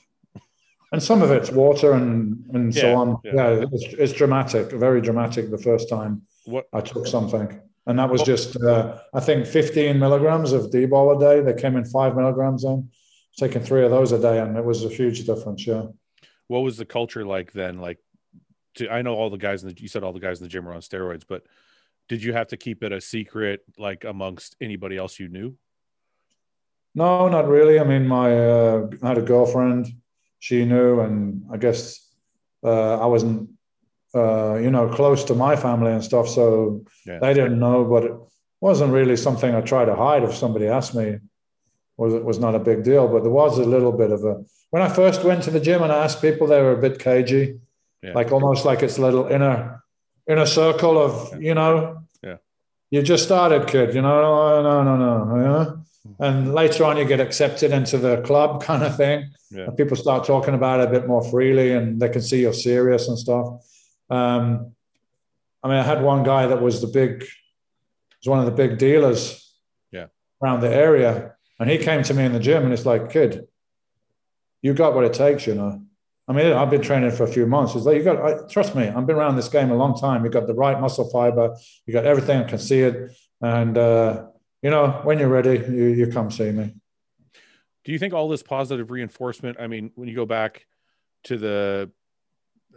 and some of it's water and and yeah, so on. Yeah, yeah it's, it's, dramatic, very dramatic. The first time what? I took something, and that was just uh, I think 15 milligrams of D-bol a day. They came in five milligrams in taking three of those a day, and it was a huge difference. Yeah. What was the culture like then? Like, to, I know all the guys in the, you said all the guys in the gym were on steroids, but did you have to keep it a secret, like amongst anybody else you knew? No, not really. I mean, my uh, I had a girlfriend. She knew, and I guess uh, I wasn't, uh, you know, close to my family and stuff, so yeah. they didn't know. But it wasn't really something I tried to hide. If somebody asked me, was it was not a big deal, but there was a little bit of a. When I first went to the gym and I asked people, they were a bit cagey, yeah. like almost like it's a little inner inner circle of yeah. you know. Yeah. You just started, kid. You know, no, no, no, no. You know? And later on, you get accepted into the club kind of thing. Yeah. And people start talking about it a bit more freely, and they can see you're serious and stuff. Um, I mean, I had one guy that was the big, was one of the big dealers yeah. around the area and he came to me in the gym and it's like, kid, you got what it takes, you know. I mean, I've been training for a few months. It's like, you got, I, trust me, I've been around this game a long time. You got the right muscle fiber, you got everything, I can see it. And, uh, you know, when you're ready, you, you come see me. Do you think all this positive reinforcement? I mean, when you go back to the,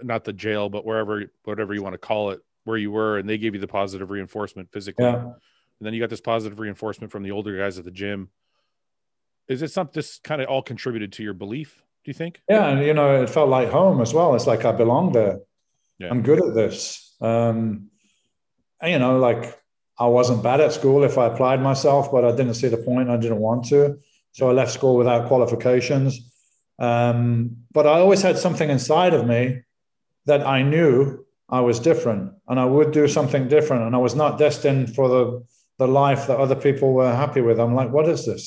not the jail, but wherever, whatever you want to call it, where you were, and they gave you the positive reinforcement physically. Yeah. And then you got this positive reinforcement from the older guys at the gym is it something this kind of all contributed to your belief do you think? Yeah and you know it felt like home as well. It's like i belong there. Yeah. i'm good at this. Um and, you know like i wasn't bad at school if i applied myself but i didn't see the point. I didn't want to. So i left school without qualifications. Um, but i always had something inside of me that i knew i was different and i would do something different. And i was not destined for the the life that other people were happy with. I'm like what is this?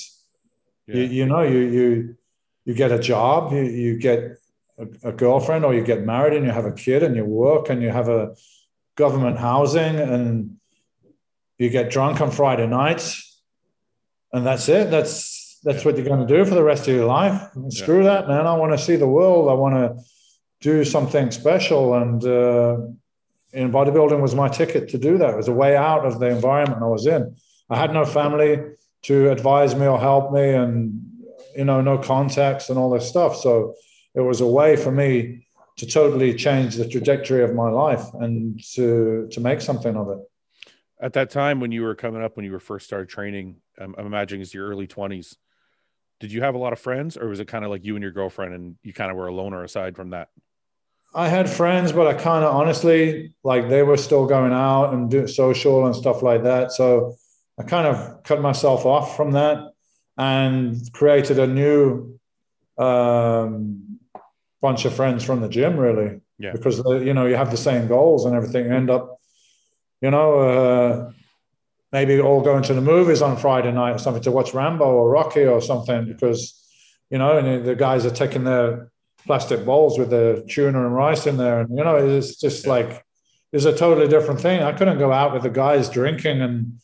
You, you know, you you you get a job, you, you get a, a, girlfriend, or you get married and you have a kid, and you work and you have a government housing, and you get drunk on Friday nights, and that's it. That's that's yeah. what you're going to do for the rest of your life. Screw yeah. that, man. I want to see the world. I want to do something special, and uh, in bodybuilding was my ticket to do that. It was a way out of the environment I was in. I had no family to advise me or help me and you know no contacts and all this stuff. So it was a way for me to totally change the trajectory of my life and to to make something of it. At that time when you were coming up when you were first started training i'm, I'm imagining it's your early 20s did you have a lot of friends or was it kind of like you and your girlfriend and you kind of were a loner aside from that? I had friends, but I kind of honestly like they were still going out and doing social and stuff like that. So I kind of cut myself off from that and created a new um, bunch of friends from the gym, really. Yeah. Because uh, you know you have the same goals and everything. You end up, you know, uh, maybe all going to the movies on Friday night or something to watch Rambo or Rocky or something because you know, and the guys are taking their plastic bowls with the tuna and rice in there, and you know, it's just like it's a totally different thing. I couldn't go out with the guys drinking and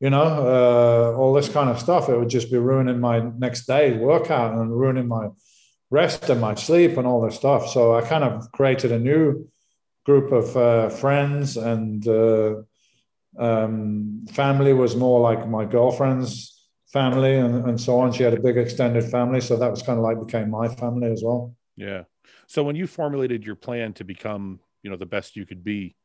you know, uh, all this kind of stuff. It would just be ruining my next day's workout and ruining my rest and my sleep and all this stuff. So I kind of created a new group of uh, friends and uh, um, family was more like my girlfriend's family and, and so on. She had a big extended family. So that was kind of like became my family as well. Yeah. So when you formulated your plan to become, you know, the best you could be,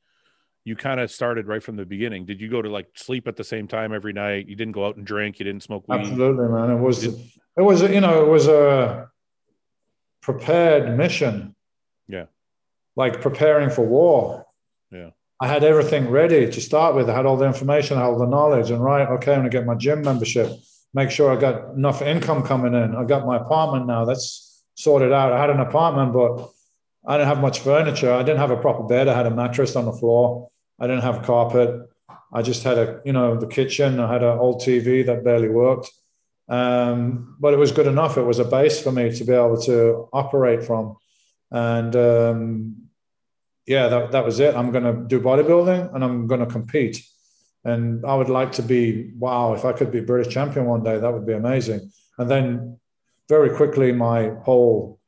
you kind of started right from the beginning. Did you go to like sleep at the same time every night? You didn't go out and drink. You didn't smoke weed. Absolutely, man. It was it was you know it was a prepared mission. Yeah. Like preparing for war. Yeah. I had everything ready to start with. I had all the information, I had all the knowledge, and right, okay, I'm gonna get my gym membership. Make sure I got enough income coming in. I got my apartment now. That's sorted out. I had an apartment, but I didn't have much furniture. I didn't have a proper bed. I had a mattress on the floor. I didn't have carpet. I just had a, you know, the kitchen. I had an old TV that barely worked. Um, but it was good enough. It was a base for me to be able to operate from. And um, yeah, that, that was it. I'm going to do bodybuilding and I'm going to compete. And I would like to be, wow, if I could be British champion one day, that would be amazing. And then very quickly, my whole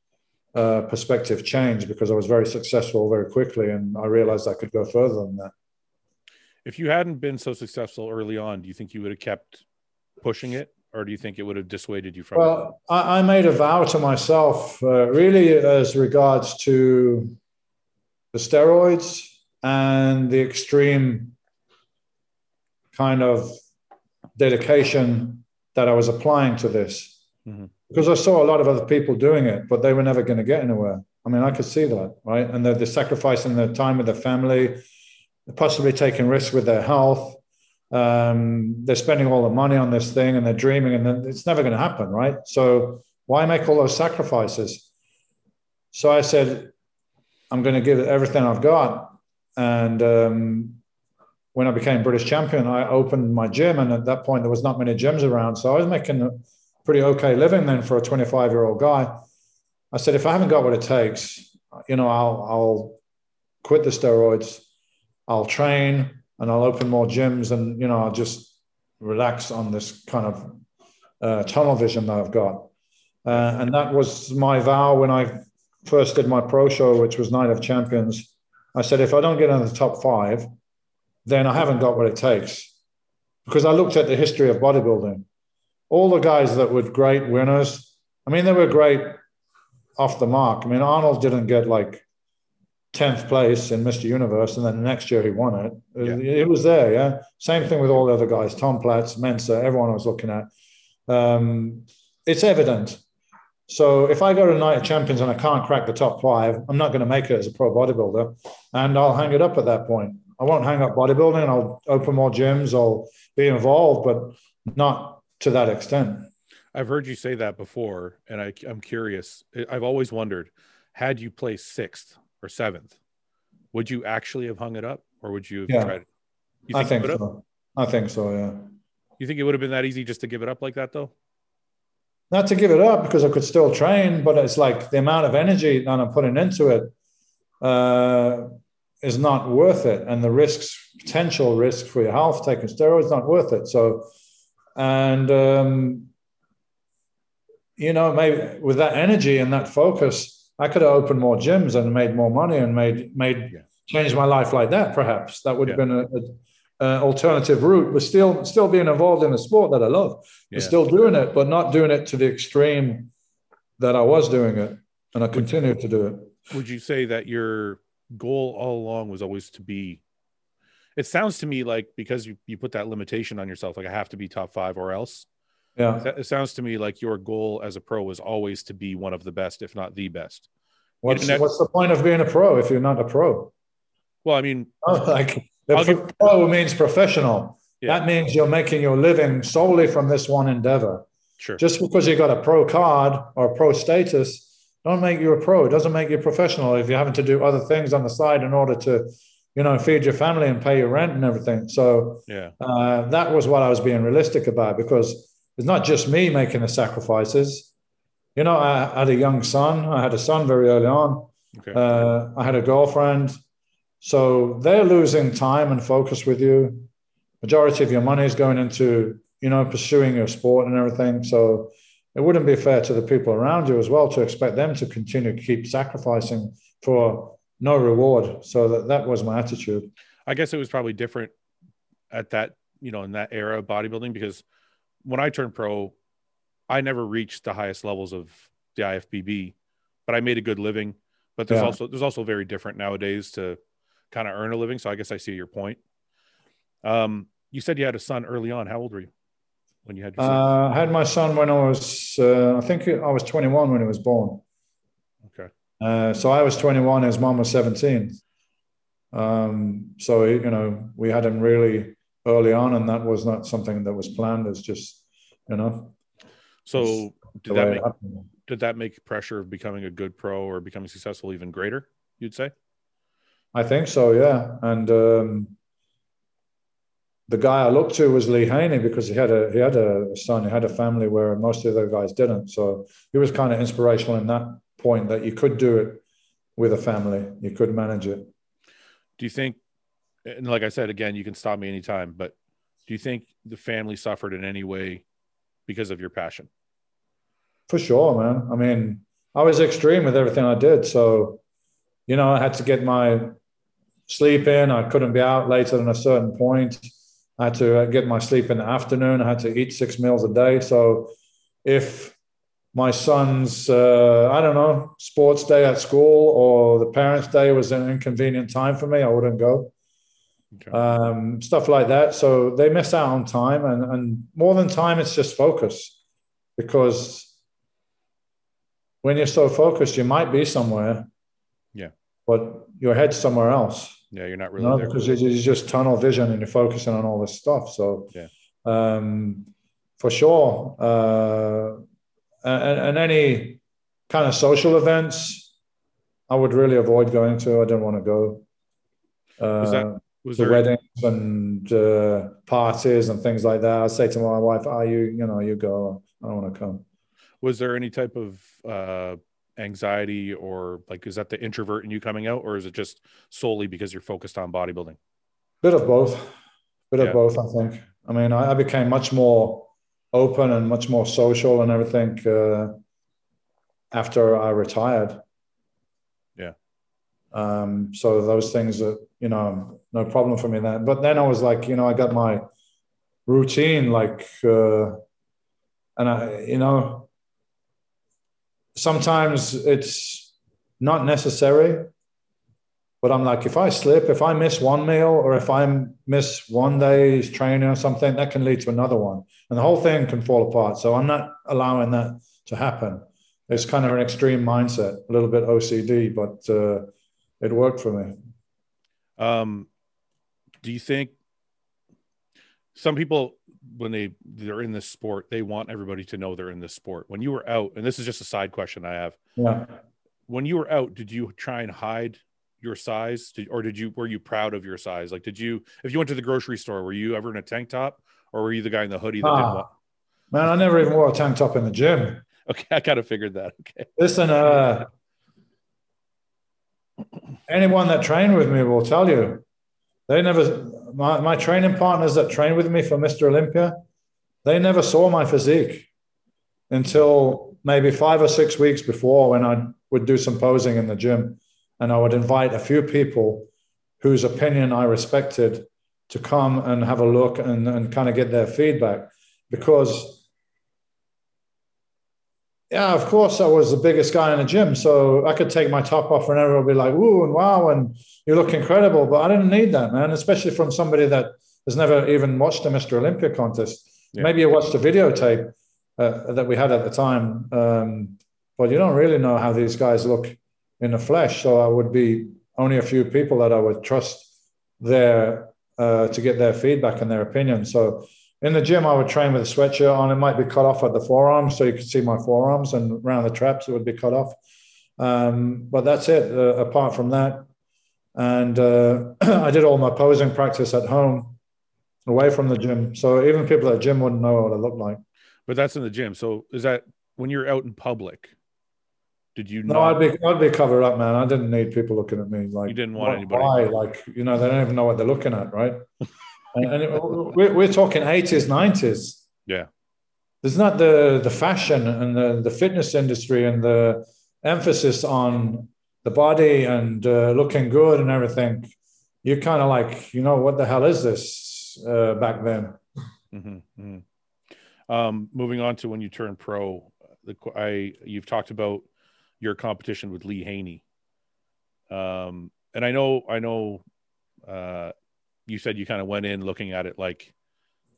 uh, perspective changed because I was very successful very quickly, and I realized I could go further than that. If you hadn't been so successful early on, do you think you would have kept pushing it, or do you think it would have dissuaded you from well, it? Well, I, I, made a vow to myself, uh, really, as regards to the steroids and the extreme kind of dedication that I was applying to this. Mm-hmm because I saw a lot of other people doing it, but they were never going to get anywhere. I mean, I could see that, right? And they're, they're sacrificing their time with their family, possibly taking risks with their health. Um, they're spending all the money on this thing and they're dreaming, and then it's never going to happen, right? So why make all those sacrifices? So I said, I'm going to give it everything I've got. And um, when I became British champion, I opened my gym, and at that point there was not many gyms around, so I was making pretty okay living then for a 25 year old guy. I said, if I haven't got what it takes, you know, I'll, I'll quit the steroids, I'll train and I'll open more gyms and, you know, I'll just relax on this kind of uh, tunnel vision that I've got. Uh, and that was my vow when I first did my pro show, which was Night of Champions. I said, if I don't get in the top five, then I haven't got what it takes. Because I looked at the history of bodybuilding all the guys that were great winners, I mean, they were great off the mark. I mean, Arnold didn't get like 10th place in Mr. Universe, and then the next year he won it. Yeah. It, was there, yeah. Same thing with all the other guys, Tom Platz, Mentzer, everyone I was looking at. Um, it's evident. So if I go to Night of Champions and I can't crack the top five, I'm not going to make it as a pro bodybuilder, and I'll hang it up at that point. I won't hang up bodybuilding. I'll open more gyms. I'll be involved, but not to that extent. I've heard you say that before, and I, am curious. I've always wondered, had you placed sixth or seventh, would you actually have hung it up, or would you have yeah. tried? You think I think so. I think so. Yeah. You think it would have been that easy just to give it up like that, though? Not to give it up because I could still train, but it's like the amount of energy that I'm putting into it uh, is not worth it, and the risks, potential risk for your health taking steroids, not worth it. So and um, you know maybe with that energy and that focus i could have opened more gyms and made more money and made made yeah. changed my life like that perhaps that would have yeah. been a, a, a, alternative route but still still being involved in a sport that i love yeah. still doing it but not doing it to the extreme that i was doing it and i continue to do it would you say that your goal all along was always to be it sounds to me like because you, you put that limitation on yourself, like I have to be top five or else. Yeah. It sounds to me like your goal as a pro was always to be one of the best, if not the best. What's, what's the point of being a pro if you're not a pro? Well, I mean, oh, like the pro means professional. Yeah. That means you're making your living solely from this one endeavor. Sure. Just because you got a pro card or pro status, don't make you a pro. It doesn't make you professional if you're having to do other things on the side in order to you know, feed your family and pay your rent and everything. So yeah, uh, that was what I was being realistic about because it's not just me making the sacrifices. You know, I had a young son. I had a son very early on. Okay. Uh, I had a girlfriend. So they're losing time and focus with you. Majority of your money is going into, you know, pursuing your sport and everything. So it wouldn't be fair to the people around you as well to expect them to continue to keep sacrificing for no reward. So that, that was my attitude. I guess it was probably different at that, you know, in that era of bodybuilding because when I turned pro, I never reached the highest levels of the IFBB, but I made a good living. But there's yeah. also there's also very different nowadays to kind of earn a living. So I guess I see your point. Um, you said you had a son early on. How old were you when you had your son? Uh, I had my son when I was, uh, I think I was 21 when he was born. Uh, so I was 21, his mom was 17. Um, so, you know, we had him really early on, and that was not something that was planned. It's just, you know. So did that make did that make pressure of becoming a good pro or becoming successful even greater? You'd say. I think so, yeah. And um, the guy I looked to was Lee Haney because he had a he had a son, he had a family where most of the other guys didn't. So he was kind of inspirational in that point that you could do it with a family, you could manage it. Do you think? And like I said again, you can stop me anytime. But do you think the family suffered in any way because of your passion? For sure, man. I mean, I was extreme with everything I did. So, you know, I had to get my sleep in. I couldn't be out later than a certain point. I had to get my sleep in the afternoon. I had to eat six meals a day. So, if my son's, uh, I don't know, sports day at school or the parents' day was an inconvenient time for me, I wouldn't go. Okay. Um, stuff like that. So they miss out on time, and, and more than time, it's just focus because when you're so focused, you might be somewhere. Yeah. But your head's somewhere else. Yeah, you're not really no, there. Because it's just tunnel vision and you're focusing on all this stuff. So, yeah. Um, for sure. Uh, and, and any kind of social events, I would really avoid going to. I don't want to go. Uh, was that was the there... weddings and uh, parties and things like that? I say to my wife, "Are you, you know, you go. I don't want to come." was there any type of uh, anxiety or like is that the introvert in you coming out or is it just solely because you're focused on bodybuilding bit of both bit yeah. of both i think i mean I, I, became much more open and much more social and everything uh, after i retired yeah um, so those things are you know no problem for me then but then i was like you know i got my routine like uh, and i you know sometimes it's not necessary. But I'm like, if I slip, if I miss one meal or if I miss one day's training or something, that can lead to another one. And the whole thing can fall apart. So I'm not allowing that to happen. It's kind of an extreme mindset, a little bit OCD, but uh, it worked for me. Um, do you think some people when they they're in this sport, they want everybody to know they're in this sport. When you were out, and this is just a side question I have. Yeah. When you were out, did you try and hide your size, did, or did you were you proud of your size? Like, did you if you went to the grocery store, were you ever in a tank top, or were you the guy in the hoodie that ah, didn't want? Man, I never even wore a tank top in the gym. Okay, I kind of figured that. Okay. Listen, uh, anyone that trained with me will tell you they never, my, my training partners that trained with me for Mr. Olympia, they never saw my physique until maybe five or six weeks before when I would do some posing in the gym. And I would invite a few people whose opinion I respected to come and have a look and, and kind of get their feedback. Because yeah, of course, I was the biggest guy in the gym. So I could take my top off and everyone would be like, "Ooh, and wow, and you look incredible. But I didn't need that, man, especially from somebody that has never even watched a Mr. Olympia contest. Yeah. Maybe you watched a videotape uh, that we had at the time, um, but you don't really know how these guys look in the flesh. So I would be only a few people that I would trust there uh, to get their feedback and their opinion. So in the gym, I would train with a sweatshirt on. It might be cut off at the forearms, so you could see my forearms, and around the traps, it would be cut off. Um, but that's it. Uh, apart from that, and uh, I did all my posing practice at home, away from the gym. So even people at the gym wouldn't know what I looked like. But that's in the gym. So is that when you're out in public? Did you? No, not... I'd be I'd be covered up, man. I didn't need people looking at me like you didn't want anybody. Why? Like you know, they don't even know what they're looking at, right? and, and it, we're, we're talking 80s, 90s. Yeah. There's not the the fashion and the, the fitness industry and the emphasis on the body and uh, looking good and everything. You're kind of like, you know, what the hell is this uh, back then? Mm-hmm, mm-hmm. Um, moving on to when you turn pro, the, I you've talked about your competition with Lee Haney. Um, and I know, I know uh, you said you kind of went in looking at it like,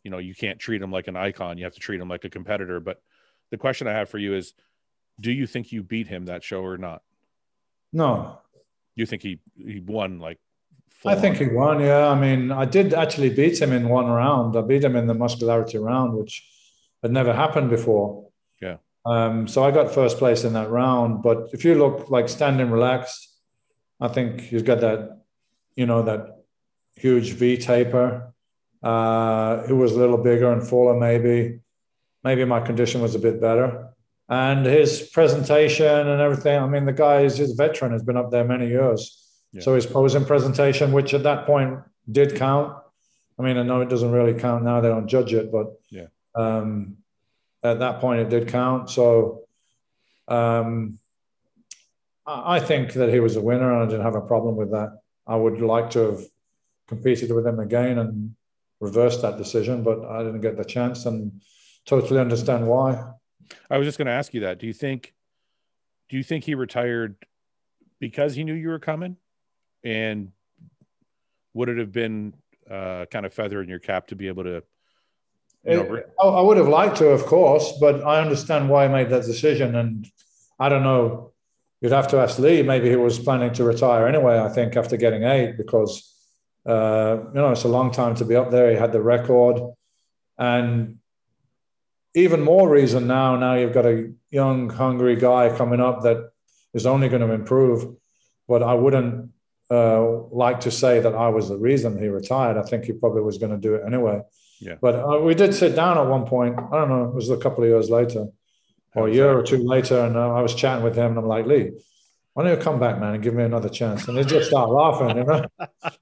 you know, you can't treat him like an icon. You have to treat him like a competitor. But the question I have for you is, do you think you beat him that show or not? No. You think he he won like? I think he won. Yeah, I mean, I did actually beat him in one round. I beat him in the muscularity round, which had never happened before. Yeah. Um, so I got first place in that round. But if you look like standing relaxed, I think he's got that, you know, that huge V taper. Uh, it was a little bigger and fuller, maybe. Maybe my condition was a bit better. And his presentation and everything. I mean, the guy is his veteran, has been up there many years. Yeah. So his posing presentation, which at that point did count. I mean, I know it doesn't really count now; they don't judge it, but yeah. Um, at that point, it did count. So um, I think that he was a winner, and I didn't have a problem with that. I would like to have competed with him again and reversed that decision, but I didn't get the chance, and totally understand why. I was just going to ask you that. Do you think? Do you think he retired because he knew you were coming, and would it have been uh, kind of feather in your cap to be able to it, I would have liked to, of course, but I understand why he made that decision. And I don't know. You'd have to ask Lee. Maybe he was planning to retire anyway. I think after getting eight, because uh, you know it's a long time to be up there. He had the record, and even more reason now. Now you've got a young, hungry guy coming up that is only going to improve. But I wouldn't uh, like to say that I was the reason he retired. I think he probably was going to do it anyway. Yeah. But uh, we did sit down at one point. I don't know. It was a couple of years later, or a year or two later, and uh, I was chatting with him, and I'm like, Lee, why don't you come back, man, and give me another chance? And they just start laughing. You know?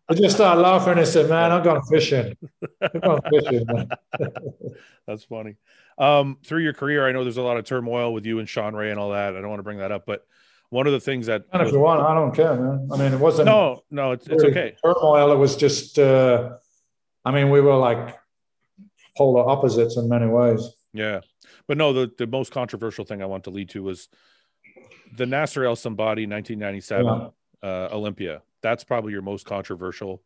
they just start laughing and said, "Man, I'm going fishing. I'm going fishing." That's funny. Um, through your career, I know there's a lot of turmoil with you and Shawn Ray and all that. I don't want to bring that up, but one of the things that and if was, you want, I don't care, man. I mean, it wasn't. No, no, it's, it's okay. Turmoil. It was just. Uh, I mean, we were like polar opposites in many ways. Yeah. But no, the, the most controversial thing I want to lead to was the Nasser El Sonbaty 1997 yeah. uh, Olympia. That's probably your most controversial,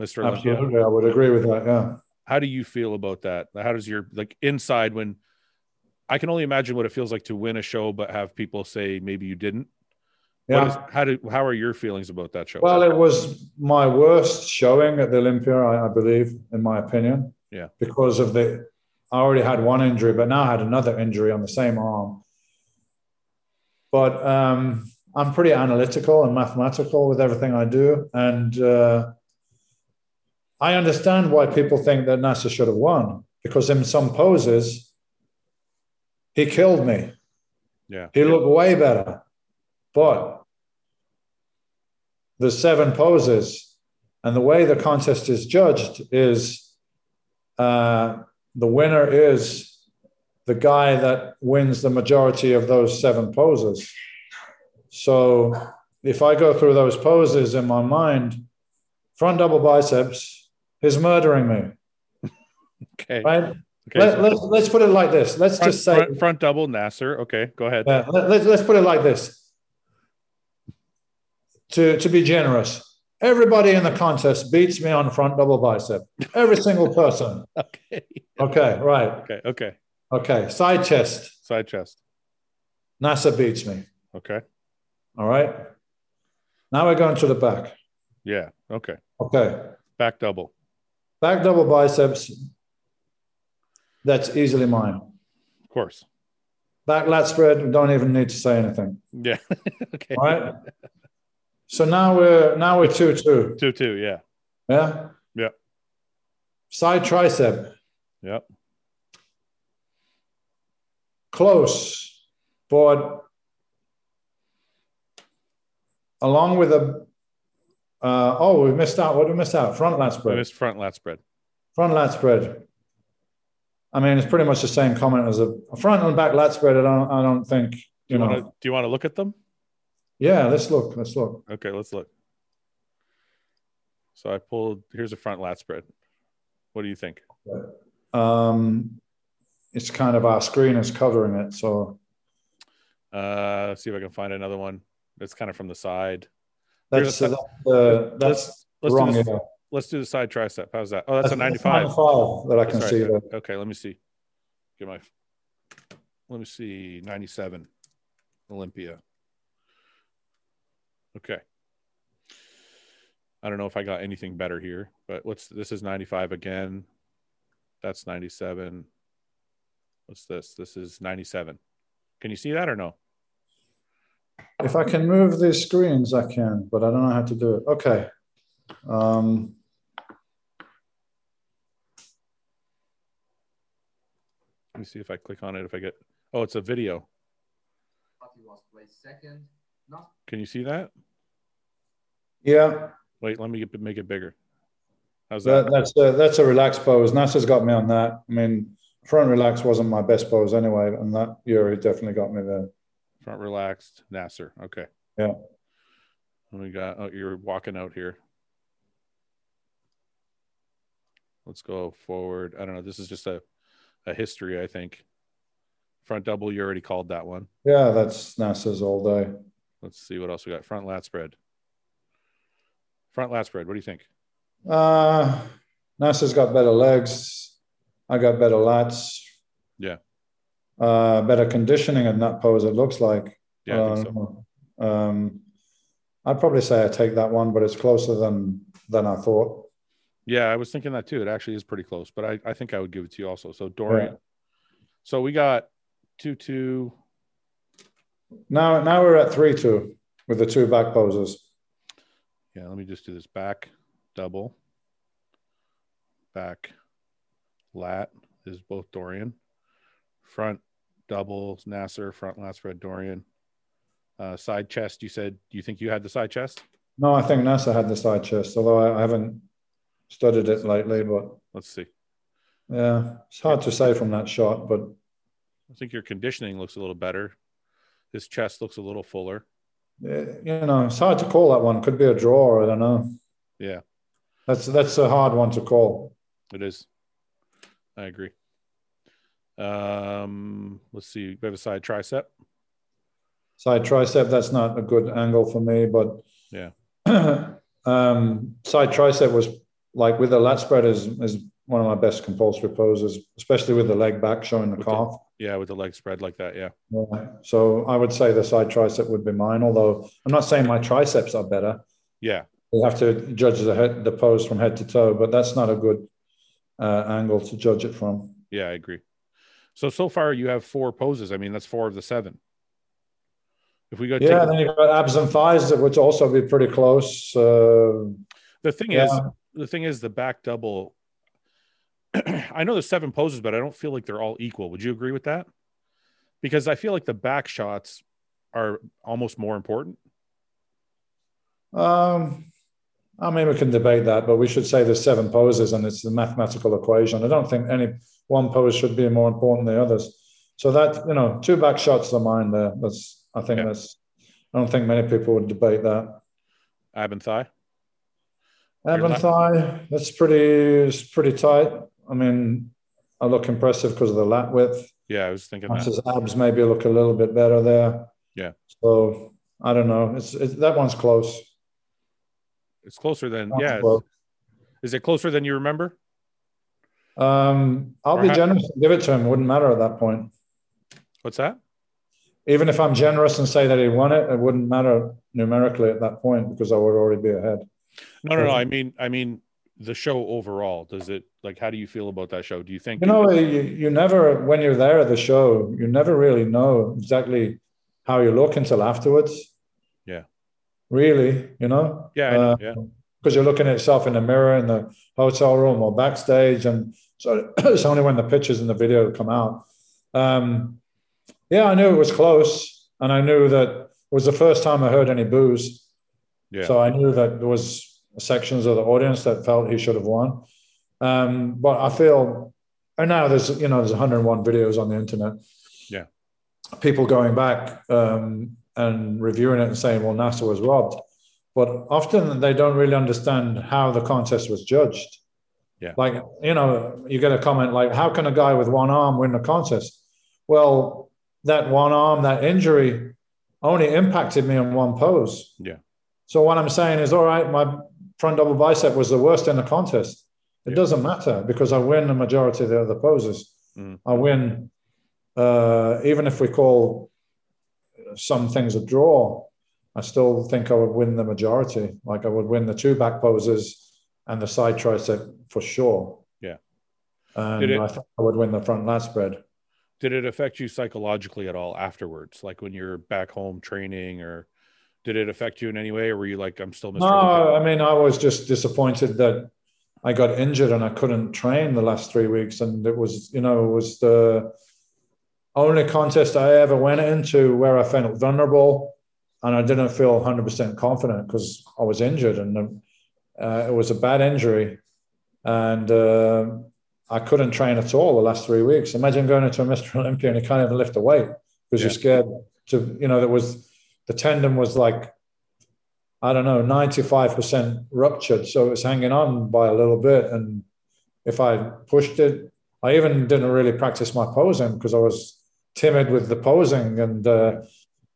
Mr. Olympia. Absolutely. I would agree with that. Yeah. How do you feel about that? How does your like inside when I can only imagine what it feels like to win a show, but have people say maybe you didn't? Yeah. Is, how did how are your feelings about that show? Well, it was my worst showing at the Olympia, I, I believe, in my opinion. Yeah. Because of the, I already had one injury, but now I had another injury on the same arm. But um, I'm pretty analytical and mathematical with everything I do. And uh, I understand why people think that Nasser should have won because in some poses, he killed me. Yeah. He looked way better. But the seven poses and the way the contest is judged is uh, the winner is the guy that wins the majority of those seven poses. So if I go through those poses in my mind, front double biceps is murdering me. okay. Right? Okay, let, us let's, let's put it like this. Let's front, just say front, front, double Nasser. Okay, go ahead. Yeah, let, let's, let's put it like this. To, to be generous, Everybody in the contest beats me on front double bicep. Every single person. okay. Okay, right. Okay, okay. Okay, side chest. Side chest. Nasser beats me. Okay. All right. Now we're going to the back. Yeah, okay. Okay. Back double. Back double biceps. That's easily mine. Of course. Back lat spread, don't even need to say anything. Yeah. okay. All right. So now we're now we're two two. Two two, yeah. Yeah. Yeah. Side tricep. Yep. Close, but along with a uh, oh, we missed out. What did we miss out? Front lat spread. We missed front lat spread. Front lat spread. I mean, it's pretty much the same comment as a, a front and back lat spread. I don't. I don't think. You, do you know. Wanna, do you want to look at them? Yeah, let's look. Let's look. Okay, let's look. So I pulled. Here's a front lat spread. What do you think? Um, it's kind of our screen is covering it. So uh, let's see if I can find another one. It's kind of from the side. That's that's, uh, that's let's wrong. do this, yeah. let's do the side tricep. How's that? Oh, that's, a 95. 95 that I can That's see right. Okay, let me see. Get my. Let me see. 97. Olympia. Okay. I don't know if I got anything better here, but what's this is 95 again. That's 97. What's this? This is 97. Can you see that or no? If I can move these screens, I can, but I don't know how to do it. Okay. Um, Let me see if I click on it. If I get, oh, it's a video. was second. Not Can you see that? Yeah, Wait, let me get, make it bigger. How's that? that, that's a, that's a relaxed pose. Nasser's got me on that. I mean, front relax wasn't my best pose anyway, and that Yuri definitely got me there. Front relaxed, Nasser. Okay. Yeah. We got, oh, you're walking out here. Let's go forward. I don't know. This is just a, a history, I think. Front double, you already called that one. Yeah, that's Nasser's all day. Let's see what else we got. Front lat spread. Front lat spread. What do you think? Uh, Nasser's got better legs. I got better lats. Yeah. Uh, better conditioning in that pose, it looks like. Yeah, I think so. Uh, um, I'd probably say I take that one, but it's closer than than I thought. Yeah, I was thinking that too. It actually is pretty close, but I, I think I would give it to you also. So Dorian. Yeah. So we got two two. Now, now we're at three two with the two back poses. Yeah, let me just do this back double. Back lat is both Dorian. Front double Nasser, front lat spread Dorian. Uh, side chest, you said you think you had the side chest? No, I think Nasser had the side chest, although I, I haven't studied it lately. But Let's see. yeah, it's hard to say from that shot. But I think your conditioning looks a little better. His chest looks a little fuller. You know, it's hard to call that one. Could be a draw. I don't know. Yeah, That's that's a hard one to call. it is. I agree. Um, let's see. We have a side tricep. Side tricep, that's not a good angle for me, but Yeah. um, side tricep was like with the lat spread is is one of my best compulsory poses, especially with the leg back showing the With the- calf. Yeah, with the leg spread like that. Yeah. Yeah. So I would say the side tricep would be mine, although I'm not saying my triceps are better. Yeah. You have to judge the head, the pose from head to toe, but that's not a good uh, angle to judge it from. Yeah, I agree. So so far you have four poses. I mean, that's four of the seven. If we go Yeah, then you've got abs and thighs, would also be pretty close. Uh, the thing is the thing is the back double I know there's seven poses, but I don't feel like they're all equal. Would you agree with that? Because I feel like the back shots are almost more important. Um, I mean, we can debate that, but we should say there's seven poses and it's the mathematical equation. I don't think any one pose should be more important than the others. So that you know, two back shots are mine there. That's I think Yeah. that's. I don't think many people would debate that. Ab and thigh. Ab and thigh, that's pretty. It's pretty tight. I mean, I look impressive because of the lat width. Yeah, I was thinking that. Max's abs maybe look a little bit better there. Yeah. So I don't know. It's, it's that one's close. It's closer than Not yeah. close. Is it closer than you remember? Um, I'll Or be generous and give it to him. Wouldn't matter at that point. What's that? Even if I'm generous and say that he won it, it wouldn't matter numerically at that point because I would already be ahead. No, no, no. I mean, I mean the show overall. Does it like? How do you feel about that show? Do you think? You know, you, you never, when you're there at the show, you never really know exactly how you look until afterwards. Yeah. Really, you know? yeah, know, Uh, yeah, because you're looking at yourself in the mirror in the hotel room or backstage, and so it's only when the pictures and the video come out. Um, yeah, I knew it was close, and I knew that it was the first time I heard any boos. yeah. So I knew that there was sections of the audience that felt he should have won. Um, but I feel, and now there's you know there's 101 videos on the internet. Yeah. People going back um, and reviewing it and saying, "Well, Nasser was robbed," but often they don't really understand how the contest was judged. Yeah. Like you know, you get a comment like, "How can a guy with one arm win the contest?" Well, that one arm, that injury, only impacted me in one pose. Yeah. So what I'm saying is, all right, my front double bicep was the worst in the contest. It Yeah. doesn't matter because I win the majority of the other poses. Mm. I win, uh, even if we call some things a draw. I still think I would win the majority. Like I would win the two back poses and the side tricep for sure. Yeah. And it- I think I would win the front lat spread. Did it affect you psychologically at all afterwards? Like when you're back home training, or did it affect you in any way, or were you like, I'm still Mr. No, I mean, I was just disappointed that I got injured and I couldn't train the last three weeks. And it was, you know, it was the only contest I ever went into where I felt vulnerable and I didn't feel 100% confident because I was injured and uh, it was a bad injury. And uh, I couldn't train at all the last three weeks. Imagine going into a Mr. Olympia and you can't even lift a weight because Yeah. you're scared to, you know, there was the tendon was like I don't know, 95% ruptured. So it was hanging on by a little bit. And if I pushed it, I even didn't really practice my posing because I was timid with the posing. And, uh,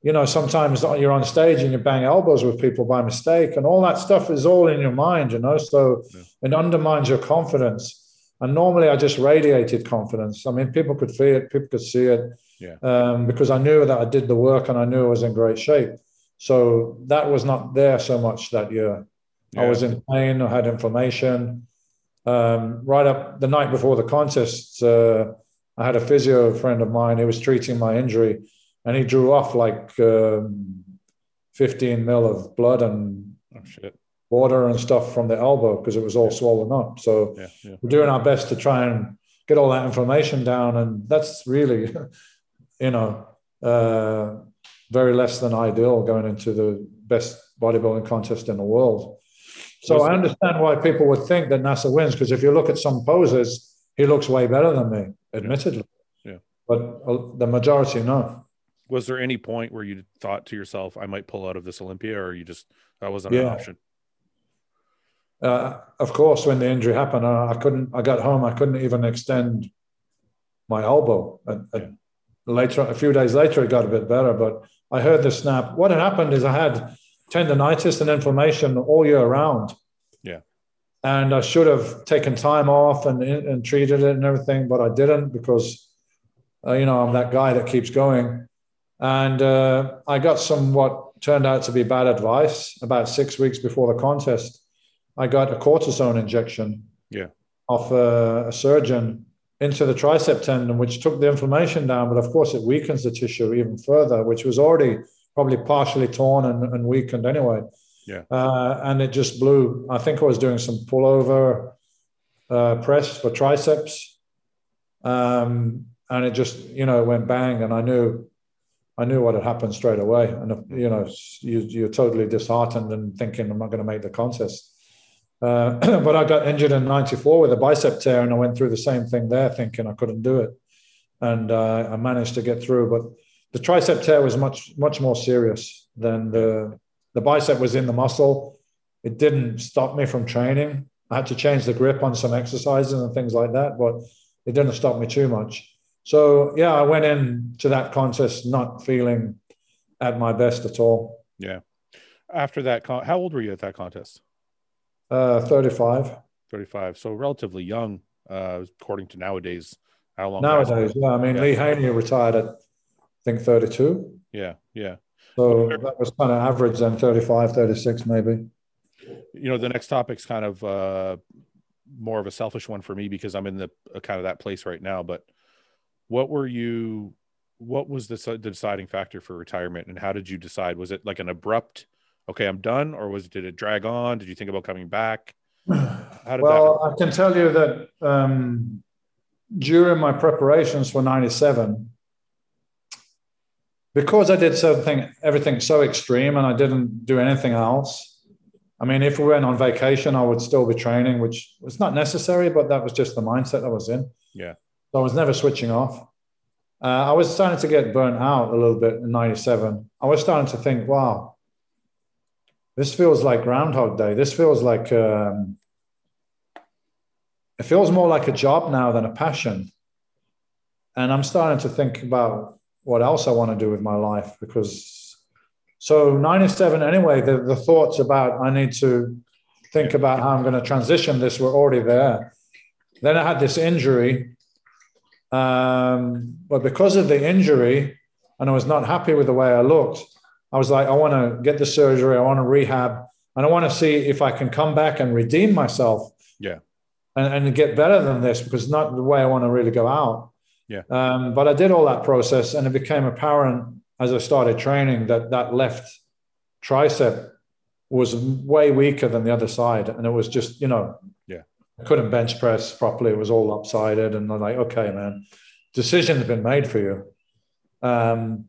you know, sometimes you're on stage and you bang elbows with people by mistake, and all that stuff is all in your mind, you know. So Yeah. it undermines your confidence. And normally I just radiated confidence. I mean, people could feel it, people could see it Yeah. um, because I knew that I did the work and I knew I was in great shape. So that was not there so much that year. I was in pain. I had inflammation. Um, right up the night before the contest, uh, I had a physio friend of mine. who was treating my injury, and he drew off like um, 15 mil of blood and Oh shit. water and stuff from the elbow because it was all swollen up. So Yeah. Yeah. we're doing our best to try and get all that inflammation down, and that's really, you know, uh, very less than ideal going into the best bodybuilding contest in the world. So Was I understand why people would think that Nasser wins because if you look at some poses, he looks way better than me, admittedly. Yeah. But uh, the majority, no. Was there any point where you thought to yourself, I might pull out of this Olympia, or you just that wasn't an option? Uh, of course, when the injury happened, I, I couldn't. I got home. I couldn't even extend my elbow. And, and later, a few days later, it got a bit better. But I heard the snap. What had happened is I had tendonitis and inflammation all year round. Yeah. And I should have taken time off and, and treated it and everything, but I didn't because, uh, you know, I'm that guy that keeps going. And uh, I got some what turned out to be bad advice about six weeks before the contest. I got a cortisone injection Yeah. off a, a surgeon into the tricep tendon, which took the inflammation down, but of course it weakens the tissue even further, which was already probably partially torn and, and weakened anyway. Yeah. Uh, and it just blew. I think I was doing some pullover uh, press for triceps, um, and it just you know it went bang, and I knew. I knew what had happened straight away, and you know, you, you're totally disheartened and thinking, "I'm not going to make the contest." Uh, but I got injured in '94 with a bicep tear, and I went through the same thing there, thinking I couldn't do it, and uh, I managed to get through. But the tricep tear was much much more serious than the the bicep was in the muscle. It didn't stop me from training. I had to change the grip on some exercises and things like that, but it didn't stop me too much. So yeah, I went into that contest not feeling at my best at all. Yeah. After that, con- how old were you at that contest? Uh, 35 35. So relatively young, uh, according to nowadays. How long? nowadays. Yeah, I mean Yeah. Lee Haney retired at I think 32. Yeah. Yeah. So that was kind of average then 35, 36 maybe. You know, the next topic's kind of uh, more of a selfish one for me because I'm in the uh, kind of that place right now. But what were you? What was the, the deciding factor for retirement, and how did you decide? Was it like an abrupt, okay, I'm done, or was did it drag on? Did you think about coming back? Well, I can tell you that um, during my preparations for 97, because I did something, everything so extreme and I didn't do anything else. I mean, if we went on vacation, I would still be training, which was not necessary, but that was just the mindset I was in. Yeah. So I was never switching off. Uh, I was starting to get burnt out a little bit in 97. I was starting to think, wow, this feels like Groundhog Day. This feels like, um, it feels more like a job now than a passion. And I'm starting to think about what else I want to do with my life because so 97 anyway, the, the thoughts about I need to think about how I'm going to transition this were already there. Then I had this injury. Um, but because of the injury, and I was not happy with the way I looked, I was like, I want to get the surgery, I want to rehab, and I want to see if I can come back and redeem myself. Yeah. And, and get better than this because not the way I want to really go out. Yeah. Um, but I did all that process, and it became apparent as I started training that that left tricep was way weaker than the other side, and it was just you know, yeah, I couldn't bench press properly. It was all upsided, and I'm like, okay, man, decision's been made for you. Um,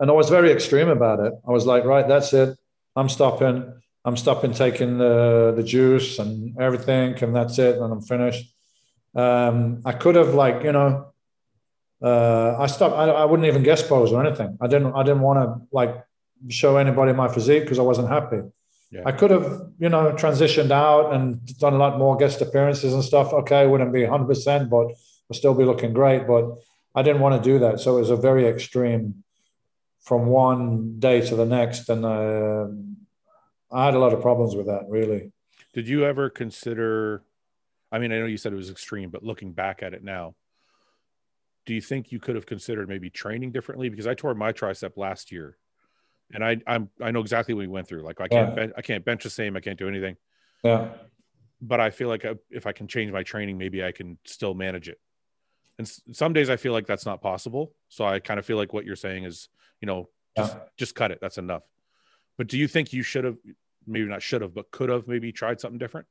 and I was very extreme about it. I was like, right, that's it. I'm stopping. I'm stopping taking the the juice and everything, and that's it. And I'm finished. Um, I could have like you know, uh, I stopped. I, I wouldn't even guest pose or anything. I didn't. I didn't want to like show anybody my physique because I wasn't happy. Yeah. I could have, you know, transitioned out and done a lot more guest appearances and stuff. Okay, wouldn't be 100%, but I'd still be looking great. But I didn't want to do that. So it was a very extreme from one day to the next. And uh, I had a lot of problems with that, really. Did you ever consider? I mean, I know you said it was extreme, but looking back at it now, do you think you could have considered maybe training differently? Because I tore my tricep last year and I I'm I know exactly what we went through. Like I can't Yeah. ben- I can't bench the same. I can't do anything. Yeah. But I feel like I, if I can change my training, maybe I can still manage it. And s- some days I feel like that's not possible. So I kind of feel like what you're saying is, you know, just Yeah. just cut it. That's enough. But do you think you should have, maybe not should have, but could have maybe tried something different?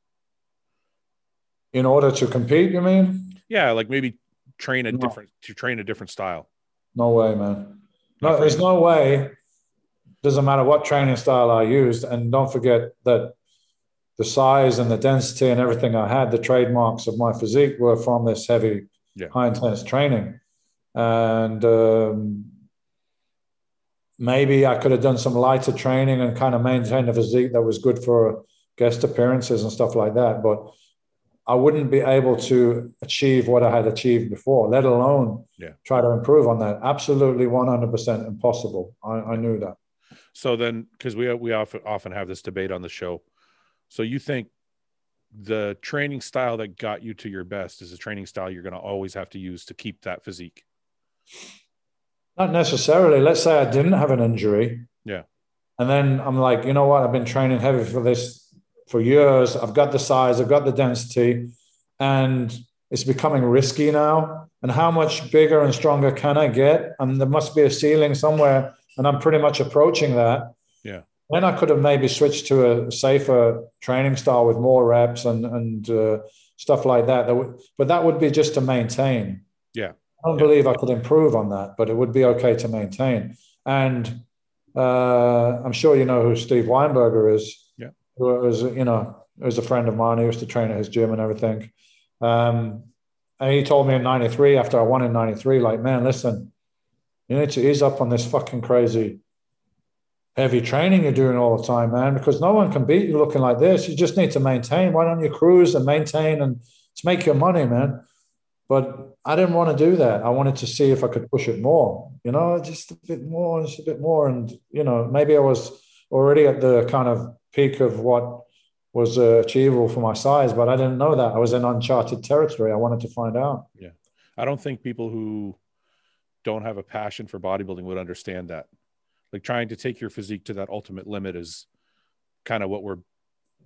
In order to compete, you mean? Yeah, like maybe train a No. different to train a different style. No way, man. Not No, there's you. no way. Doesn't matter what training style I used, and don't forget that the size and the density and everything I had, the trademarks of my physique were from this heavy, Yeah. high intense training, and um, maybe I could have done some lighter training and kind of maintained a physique that was good for guest appearances and stuff like that, but. I wouldn't be able to achieve what I had achieved before, let alone Yeah. try to improve on that. Absolutely 100% impossible. I, I knew that. So then, because we we often often have this debate on the show. So you think the training style that got you to your best is a training style you're going to always have to use to keep that physique? Not necessarily. Let's say I didn't have an injury. Yeah. And then I'm like, you know what? I've been training heavy for this for years. I've got the size, I've got the density, and it's becoming risky now. And how much bigger and stronger can I get? And there must be a ceiling somewhere. And I'm pretty much approaching that. Yeah. Then I could have maybe switched to a safer training style with more reps and and uh, stuff like that. that would, but that would be just to maintain. Don't believe I could improve on that, but it would be okay to maintain. And uh, I'm sure you know who Steve Weinberger is. Yeah. Who was, you know, was a friend of mine. He used to train at his gym and everything. Um, and he told me in '93, after I won in '93, like, man, listen, you need to ease up on this fucking crazy heavy training you're doing all the time, man, because no one can beat you looking like this. You just need to maintain. Why don't you cruise and maintain and to make your money, man? But I didn't want to do that. I wanted to see if I could push it more, you know, just a bit more, just a bit more. And, you know, maybe I was already at the kind of peak of what was uh, achievable for my size, but I didn't know that. I was in uncharted territory. I wanted to find out. Yeah. I don't think people who don't have a passion for bodybuilding would understand that. Like trying to take your physique to that ultimate limit is kind of what we're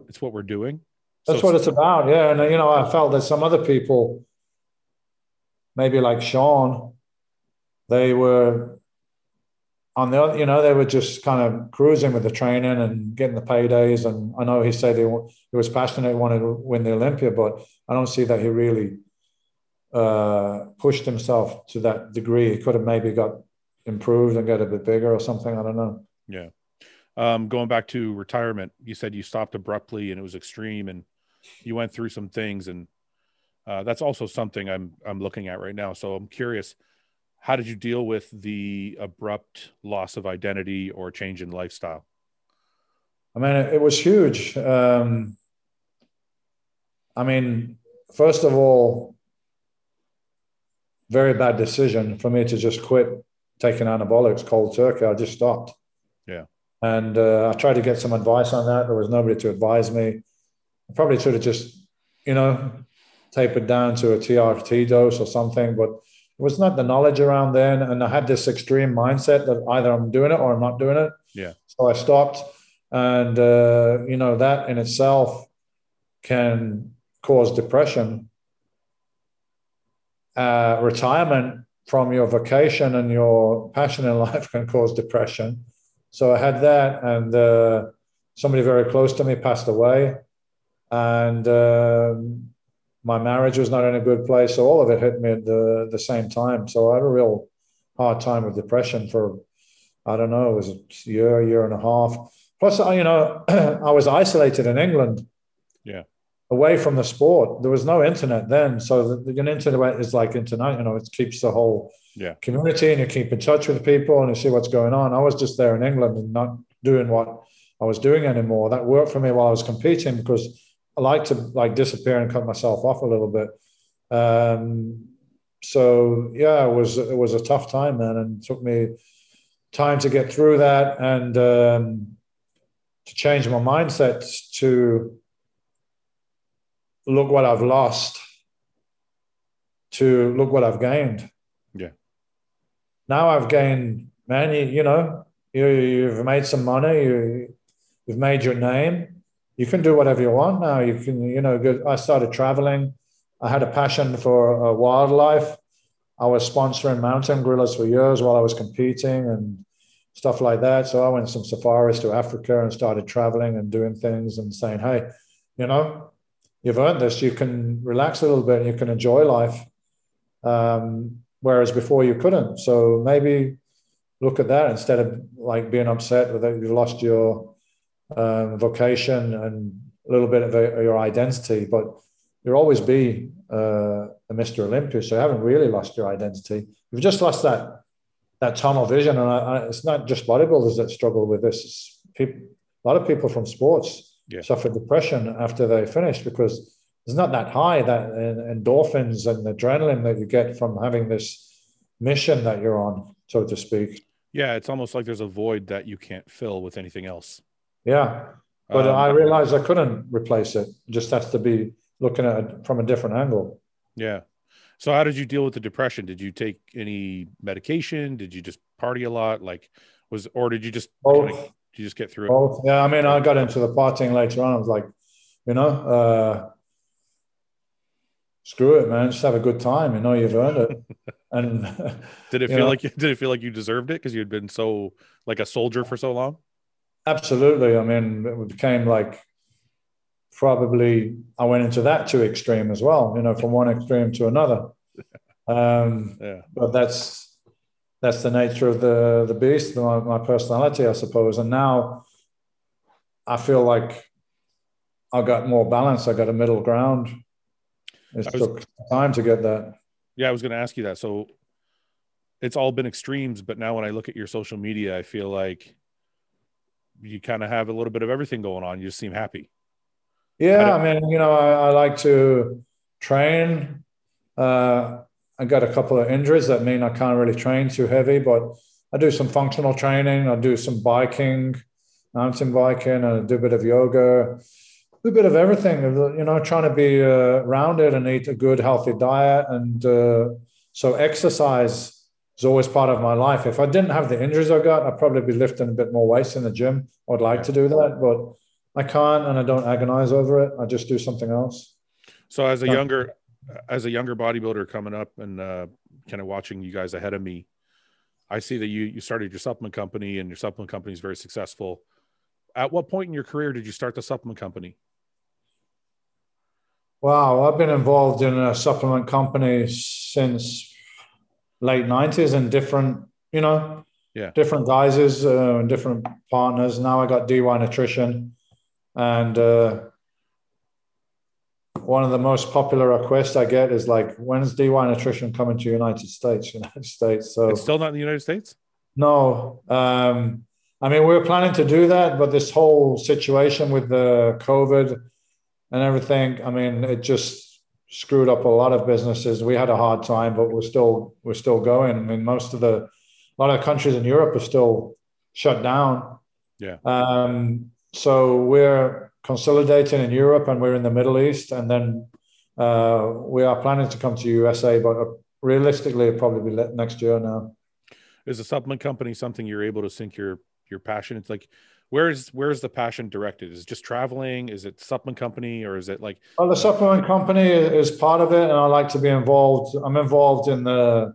it's what we're doing. That's So what it's about. Yeah. And, you know, I felt that some other people, maybe like Shawn, they were on the you know, they were just kind of cruising with the training and getting the paydays. And I know he said he, he was passionate, he wanted to win the Olympia, but I don't see that he really uh, pushed himself to that degree. He could have maybe got improved and get a bit bigger or something. I don't know. Yeah. Um, going back to retirement, you said you stopped abruptly and it was extreme, and you went through some things, and uh, that's also something I'm I'm looking at right now. So I'm curious, how did you deal with the abrupt loss of identity or change in lifestyle? I mean, it, was huge. Um, I mean, first of all, very bad decision for me to just quit taking anabolics cold turkey. I just stopped. Yeah. And uh, I tried to get some advice on that. There was nobody to advise me. I probably should have just, you know, tapered down to a TRT dose or something, but it was not the knowledge around then. And I had this extreme mindset that either I'm doing it or I'm not doing it. Yeah. So I stopped. And, uh, you know, that in itself can cause depression. Uh, retirement from your vocation and your passion in life can cause depression. So I had that, and uh, somebody very close to me passed away, and um, my marriage was not in a good place. So all of it hit me at the the same time. So I had a real hard time with depression for I don't know, it was a year, year and a half. Plus, you know, I was isolated in England. Yeah away from the sport. There was no internet then, so the, the internet is like internet. You know, it keeps the whole yeah. community, and you keep in touch with people and you see what's going on. I was just there in England and not doing what I was doing anymore. That worked for me while I was competing because I like to like disappear and cut myself off a little bit. Um, so yeah, it was it was a tough time, man, and took me time to get through that and um, to change my mindset to look what I've lost to look what I've gained. Yeah. Now I've gained many, you know, you, you've made some money, you, you've made your name. You can do whatever you want now. You can, you know, I started traveling. I had a passion for uh, wildlife. I was sponsoring mountain gorillas for years while I was competing and stuff like that. So I went some safaris to Africa and started traveling and doing things and saying, hey, you know, you've earned this. You can relax a little bit. You can enjoy life, um, whereas before you couldn't. So maybe look at that instead of like being upset that you've lost your um, vocation and a little bit of a, your identity. But you'll always be uh, a Mr. Olympia, so you haven't really lost your identity. You've just lost that that tunnel vision, and I, I, it's not just bodybuilders that struggle with this. It's people, a lot of people from sports yeah. suffer depression after they finish because it's not that high that endorphins and adrenaline that you get from having this mission that you're on, so to speak. Yeah, it's almost like there's a void that you can't fill with anything else. Yeah, but um, I realized I couldn't replace it. it. Just has to be looking at it from a different angle. Yeah. So how did you deal with the depression? Did you take any medication? Did you just party a lot? Like was or did you just Both you just get through it? Both. Yeah, I mean, I got into the partying later on. I was like, you know, uh, screw it, man. Just have a good time. You know, you've earned it. And did it feel know, like did it feel like you deserved it because you had been so like a soldier for so long? Absolutely. I mean, it became like probably I went into that too extreme as well. You know, from one extreme to another. Um, yeah. But that's that's the nature of the the beast, my, my personality, I suppose. And now I feel like I got more balance. I got a middle ground. It was, took time to get that. Yeah, I was going to ask you that. So it's all been extremes, but now when I look at your social media, I feel like you kind of have a little bit of everything going on. You just seem happy. Yeah, I mean, you know, I, I like to train. Uh, I got a couple of injuries that mean I can't really train too heavy, but I do some functional training. I do some biking, mountain biking, and I do a bit of yoga, do a bit of everything. You know, trying to be uh, rounded and eat a good, healthy diet. And uh, so exercise is always part of my life. If I didn't have the injuries I got, I'd probably be lifting a bit more weights in the gym. I'd like yeah. to do that, but I can't, and I don't agonize over it. I just do something else. So, as a younger as a younger bodybuilder coming up and uh, kind of watching you guys ahead of me, I see that you you started your supplement company and your supplement company is very successful. At what point in your career did you start the supplement company? Wow, I've been involved in a supplement company since late nineties and different, you know, yeah, different guises uh, and different partners. Now I got DY Nutrition, and uh, one of the most popular requests I get is like, when's DY Nutrition coming to United States? United States. So it's still not in the United States. No, um, I mean we are planning to do that, but this whole situation with the COVID and everything, I mean, it just screwed up a lot of businesses. We had a hard time, but we're still we're still going. I mean, most of the a lot of countries in Europe are still shut down. Yeah. Um, so we're consolidating in Europe and we're in the Middle East, and then uh, we are planning to come to USA, but realistically, it'll probably be next year now. Is a supplement company something you're able to sink your your passion? It's like where's where's the passion directed? Is it just traveling? Is it supplement company or is it like? Well, the supplement company is part of it, and I like to be involved. I'm involved in the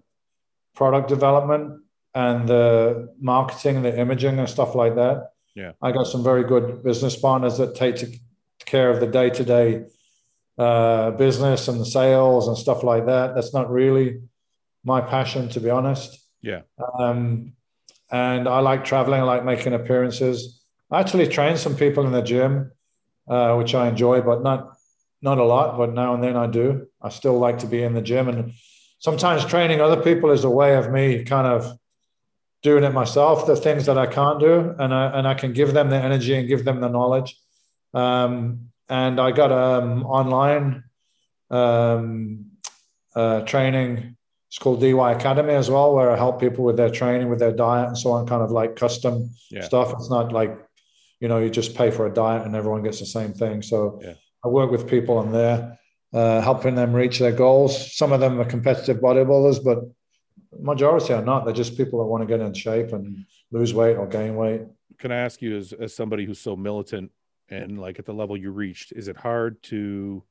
product development and the marketing, the imaging, and stuff like that. Yeah, I got some very good business partners that take care of the day to day business and the sales and stuff like that. That's not really my passion, to be honest. Yeah. Um, and I like traveling. I like making appearances. I actually train some people in the gym, uh, which I enjoy, but not not a lot. But now and then I do. I still like to be in the gym, and sometimes training other people is a way of me kind of doing it myself. The things that I can't do, and I and I can give them the energy and give them the knowledge. Um, and I got um, online um, uh, training. It's called DY Academy as well, where I help people with their training, with their diet, and so on. Kind of like custom yeah. stuff. It's not like you know you just pay for a diet and everyone gets the same thing. So yeah. I work with people on there, uh, helping them reach their goals. Some of them are competitive bodybuilders, but majority are not. They're just people that want to get in shape and lose weight or gain weight. Can I ask you, as, as somebody who's so militant and like at the level you reached is it hard to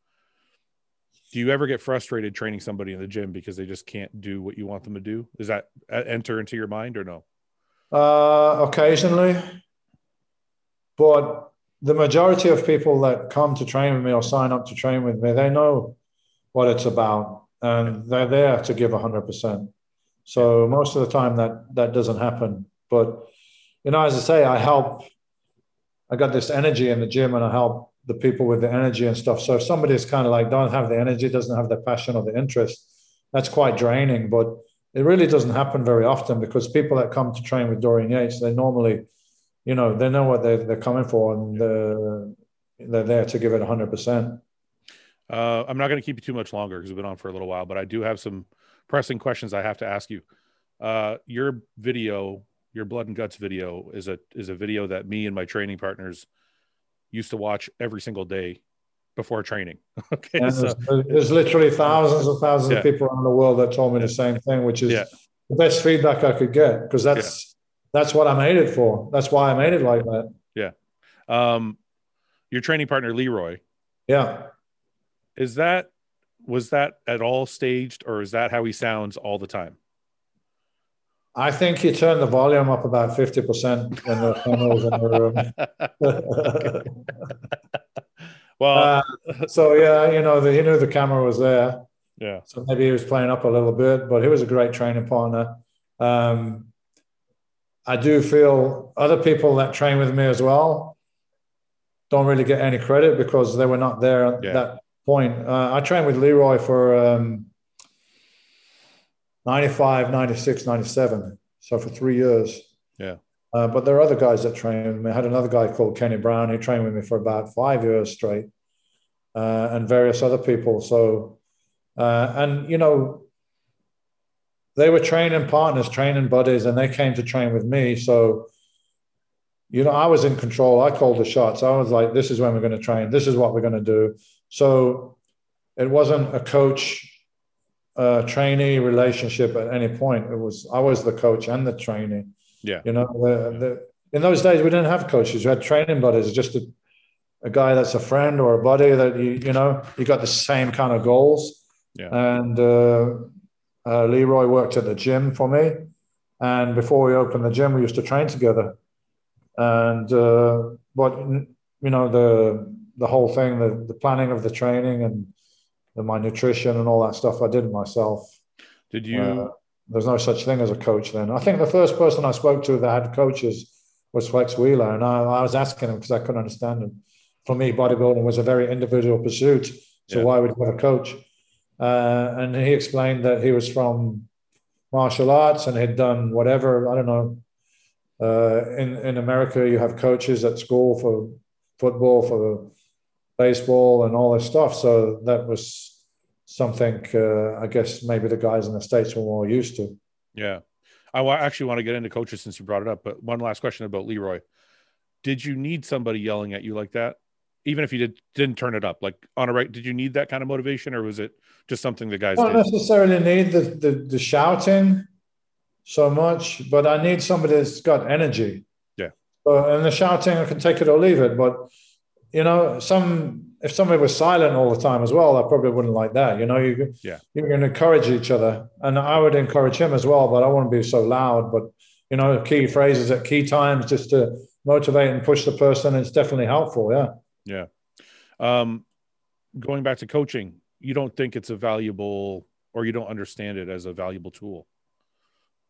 do you ever get frustrated training somebody in the gym because they just can't do what you want them to do does that uh, enter into your mind or no uh, occasionally but the majority of people that come to train with me or sign up to train with me they know what it's about and they're there to give 100% so most of the time that that doesn't happen but you know as i say i help I got this energy in the gym and I help the people with the energy and stuff. So if somebody's kind of like don't have the energy, doesn't have the passion or the interest, that's quite draining. But it really doesn't happen very often because people that come to train with Dorian Yates, they normally, you know, they know what they're, they're coming for and they're, they're there to give it 100%. Uh, I'm not going to keep you too much longer because we've been on for a little while, but I do have some pressing questions I have to ask you. Uh, your video your blood and guts video is a is a video that me and my training partners used to watch every single day before training. okay, so, there's, there's, literally thousands and thousands yeah. of people around the world that told me the same thing, which is yeah. the best feedback I could get because that's. That's what I made it for. That's why I made it like that. Yeah. Um, your training partner Leroy. Yeah. Is that was that at all staged, or is that how he sounds all the time? I think he turned the volume up about 50% when the camera was in the room. well, uh, so yeah, you know, the, he knew the camera was there. Yeah. So maybe he was playing up a little bit, but he was a great training partner. Um, I do feel other people that train with me as well don't really get any credit because they were not there at yeah. that point. Uh, I trained with Leroy for um, 95, 96, 97. So for three years. Yeah. Uh, but there are other guys that train with me. I had another guy called Kenny Brown who trained with me for about five years straight, uh, and various other people. So, uh, and you know, they were training partners, training buddies, and they came to train with me. So, you know, I was in control. I called the shots. I was like, this is when we're going to train. This is what we're going to do. So, it wasn't a coach uh, trainee relationship at any point. It was I was the coach and the trainee. Yeah, you know, the, the, in those days we didn't have coaches. We had training buddies. Just a, a guy that's a friend or a buddy that you you know you got the same kind of goals. Yeah, and uh, uh, Leroy worked at the gym for me, and before we opened the gym, we used to train together. And uh, but you know the the whole thing, the the planning of the training and my nutrition and all that stuff I did it myself. Did you? Uh, there's no such thing as a coach then. I think the first person I spoke to that had coaches was Flex Wheeler, and I, I was asking him because I couldn't understand him. For me, bodybuilding was a very individual pursuit, so yeah. why would you have a coach? Uh, and he explained that he was from martial arts and had done whatever I don't know. Uh, in in America, you have coaches at school for football, for baseball and all this stuff. So that was something uh, I guess maybe the guys in the states were more used to. Yeah, I actually want to get into coaches since you brought it up. But one last question about Leroy: Did you need somebody yelling at you like that even if you did didn't turn it up like on a right did you need that kind of motivation or was it just something the guys I don't did necessarily need the, the the shouting so much, but I need somebody that's got energy. Yeah. So, and the shouting, I can take it or leave it. But you know, some if somebody was silent all the time as well, I probably wouldn't like that. You know, you Yeah. you can encourage each other, and I would encourage him as well. But I wouldn't be so loud. But you know, key phrases at key times just to motivate and push the person. It's definitely helpful. Yeah. Yeah um going back to coaching you don't think it's a valuable or you don't understand it as a valuable tool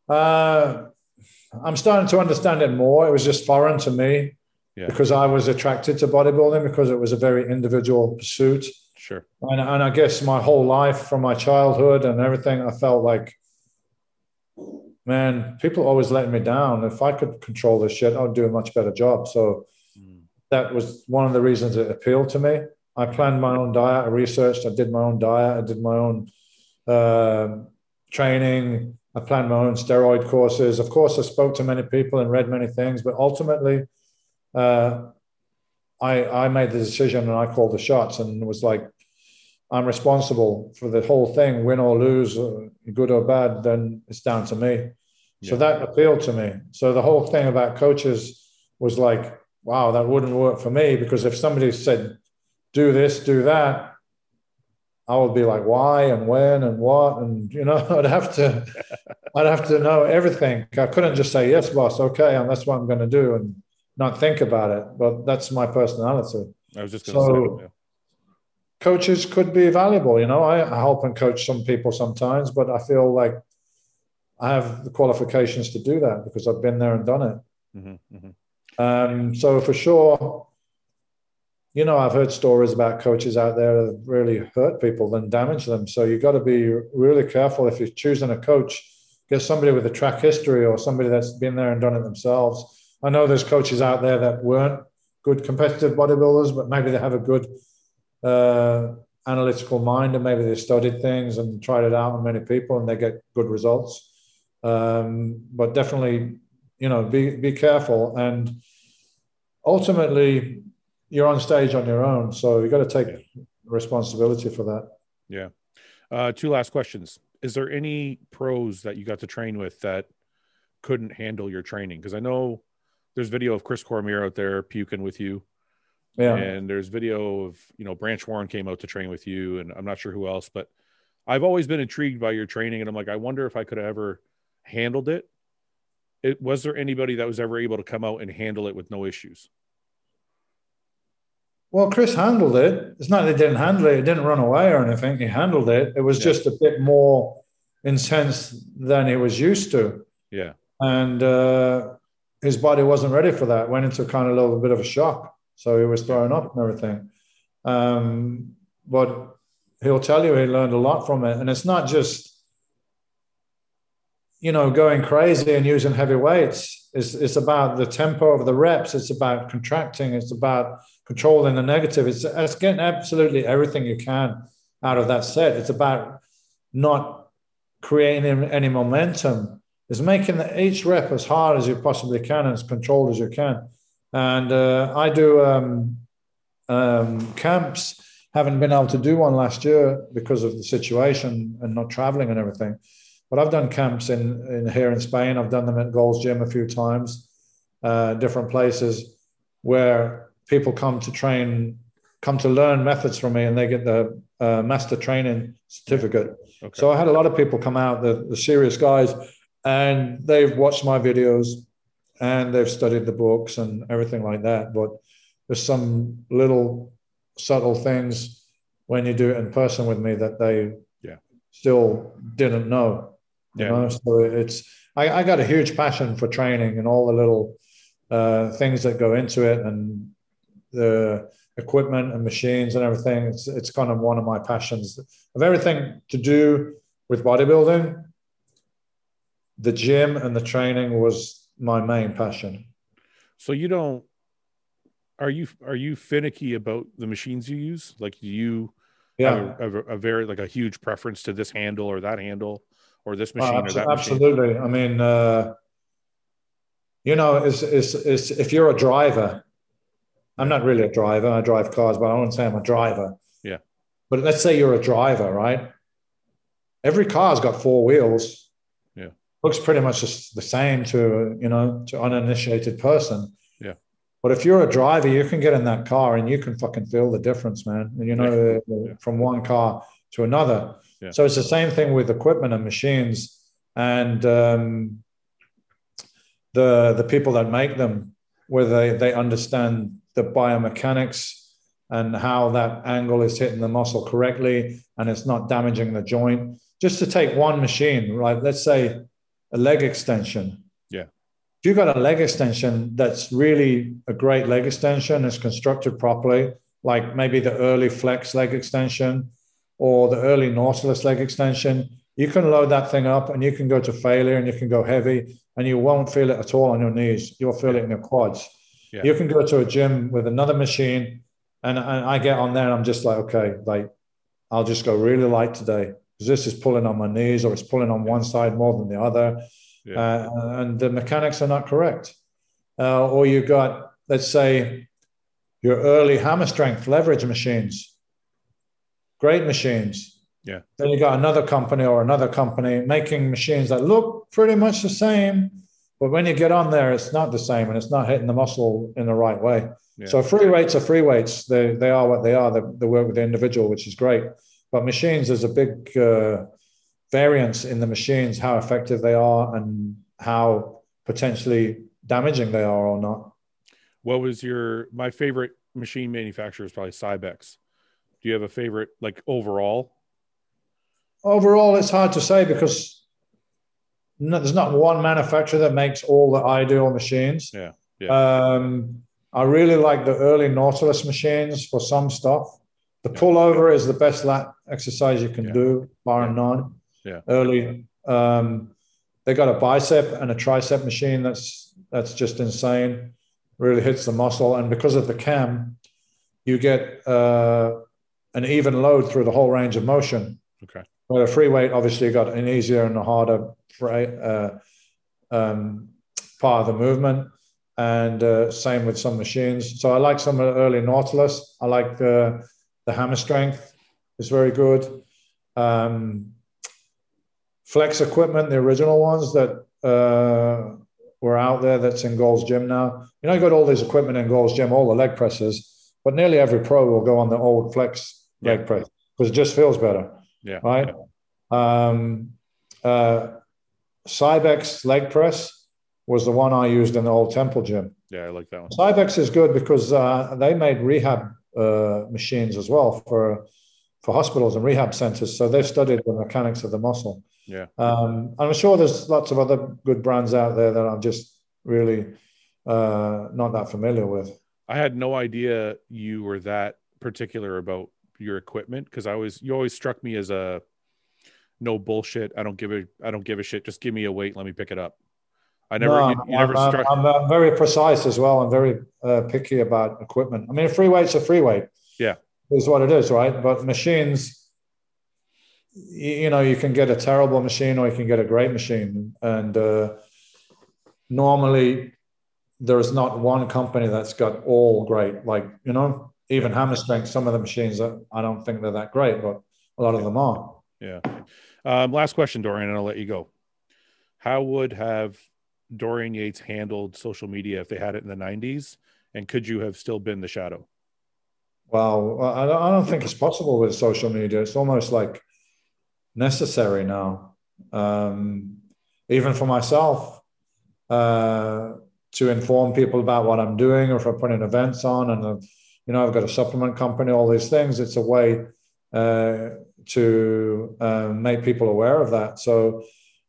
Uh, I'm starting to understand it more. It was just foreign to me Yeah. because I was attracted to bodybuilding because it was a very individual pursuit. sure And, and I guess my whole life from my childhood and everything, I felt like, man, people always let me down. If I could control this shit, I would do a much better job. So. That was one of the reasons it appealed to me. I planned my own diet. I researched. I did my own diet. I did my own um training. I planned my own steroid courses. Of course, I spoke to many people and read many things, but ultimately, uh, I I made the decision and I called the shots and was like, I'm responsible for the whole thing, win or lose, uh, good or bad. Then it's down to me. So that appealed to me. So the whole thing about coaches was like, wow, that wouldn't work for me because if somebody said, do this, do that, I would be like, why and when and what, and you know, I'd have to, I'd have to know everything. I couldn't just say yes, boss, okay, and that's what I'm going to do, and not think about it. But that's my personality. i was just gonna So- say yeah. Coaches could be valuable. You know, I, I help and coach some people sometimes, but I feel like I have the qualifications to do that because I've been there and done it. Mhm, mhm. Um, so for sure, you know, I've heard stories about coaches out there that really hurt people and damage them. So you've got to be really careful if you're choosing a coach. Get somebody with a track history or somebody that's been there and done it themselves. I know there's coaches out there that weren't good competitive bodybuilders, but maybe they have a good uh, analytical mind and maybe they studied things and tried it out on many people and they get good results. Um, but definitely you know be be careful. And ultimately you're on stage on your own. So you got to take responsibility for that. Yeah. uh two last questions. Is there any pros that you got to train with that couldn't handle your training? Because i know there's video of chris cormier out there puking with you. Yeah. And there's video of you know branch warren came out to train with you and i'm not sure who else but i've always been intrigued by your training and i'm like i wonder if i could have ever handled it it was there anybody that was ever able to come out and handle it with no issues? Well chris handled it. It's not that he didn't handle it. He didn't run away or anything. He handled it. It was Yeah. just a bit more intense than he was used to. Yeah. And uh, his body wasn't ready for that. Went into kind of a little bit of a shock. So he was throwing up and everything. Um, but he'll tell you he learned a lot from it. And it's not just you know going crazy and using heavy weights it's, it's about the tempo of the reps it's about contracting it's about controlling the negative it's, it's getting absolutely everything you can out of that set it's about not creating any momentum It's making each rep as hard as you possibly can and as controlled as you can. And uh, I do um, um, camps. Haven't been able to do one last year because of the situation and not traveling and everything. But I've done camps in, in here in Spain. I've done them at Gold's Gym a few times, uh, different places where people come to train, come to learn methods from me, and they get the uh, master training certificate. okay So I had a lot of people come out, the, the serious guys, and they've watched my videos and they've studied the books and everything like that. But there's some little subtle things when you do it in person with me that they Yeah. still didn't know. You Yeah. know, so it's I, I got a huge passion for training and all the little uh, things that go into it and the equipment and machines and everything. It's it's kind of one of my passions of everything to do with bodybuilding. The gym and the training was my main passion. So you don't are you are you finicky about the machines you use? Like do you Yeah, have a, a, a very like a huge preference to this handle or that handle or this Oh, machine or abso- that machine? absolutely. I mean, uh, you know, is is is if you're a driver I'm not really a driver. I drive cars, but I wouldn't say I'm a driver. Yeah. But let's say you're a driver, right? Every car's got four wheels. Yeah. Looks pretty much just the same to you know to uninitiated person. Yeah. But if you're a driver, you can get in that car and you can fucking feel the difference, man. You know, Yeah. from one car to another. Yeah. So it's the same thing with equipment and machines, and um, the the people that make them, where they they understand the biomechanics and how that angle is hitting the muscle correctly and it's not damaging the joint. Just to take one machine, right? Let's say a leg extension. Yeah. If you've got a leg extension that's really a great leg extension, it's constructed properly, like maybe the early flex leg extension or the early nautilus leg extension, you can load that thing up and you can go to failure and you can go heavy and you won't feel it at all on your knees. You'll feel it in your quads. Yeah. You can go to a gym with another machine and, and I get on there and I'm just like, okay, like I'll just go really light today because this is pulling on my knees or it's pulling on one side more than the other. Yeah. Uh, and the mechanics are not correct. Uh, or you've got, let's say, your early hammer strength leverage machines, great machines. Yeah. Then you got another company or another company making machines that look pretty much the same, but when you get on there, it's not the same and it's not hitting the muscle in the right way. Yeah. So free weights are free weights. They, they are what they are. They, they work with the individual, which is great. But machines, there's a big uh, variance in the machines, how effective they are and how potentially damaging they are or not. What was your my favorite machine manufacturer is probably Cybex. Do you have a favorite like overall? Overall, it's hard to say because no, there's not one manufacturer that makes all the ideal machines. Yeah, Um, I really like the early Nautilus machines for some stuff. The Yeah. pullover is the best lat exercise you can Yeah. do, bar none. Yeah. Early. Um, they got a bicep and a tricep machine that's that's just insane. Really hits the muscle, and because of the cam, you get uh, an even load through the whole range of motion. Okay. Where a free weight obviously got an easier and a harder uh, um, part of the movement, and uh, same with some machines. So I like some of the early Nautilus. I like the the hammer strength is very good. Um, flex equipment, the original ones that uh, were out there that's in Gold's Gym now. You know, you got all this equipment in Gold's Gym, all the leg presses, but nearly every pro will go on the old flex leg Yeah. press because it just feels better Yeah. right? Um, uh, Cybex leg press was the one I used in the old temple gym. Yeah, I like that one. Cybex is good because uh, they made rehab uh, machines as well for for hospitals and rehab centers. So they've studied the mechanics of the muscle. Yeah. Um, I'm sure there's lots of other good brands out there that I'm just really uh, not that familiar with. I had no idea you were that particular about your equipment because I always you always struck me as a no bullshit. I don't give a I don't give a shit. Just give me a weight, let me pick it up. I never No, you, you never I'm, struck. I'm, I'm very precise as well. I'm very uh, picky about equipment. I mean, a free weight's a free weight. Yeah. Is what it is, right? But machines, you, you know, you can get a terrible machine or you can get a great machine. And uh, normally, there's not one company that's got all great. Like, you know, even hammer strength, some of the machines, are, I don't think they're that great, but a lot of them are. Yeah. Um, last question, Dorian, and I'll let you go. How would have Dorian Yates handled social media if they had it in the 90s? And could you have still been the shadow? Well, I don't, think it's possible with social media. It's almost like necessary now, um, even for myself, uh, to inform people about what I'm doing, or if I'm putting events on, and uh, you know, I've got a supplement company, all these things. It's a way uh, to uh, make people aware of that. So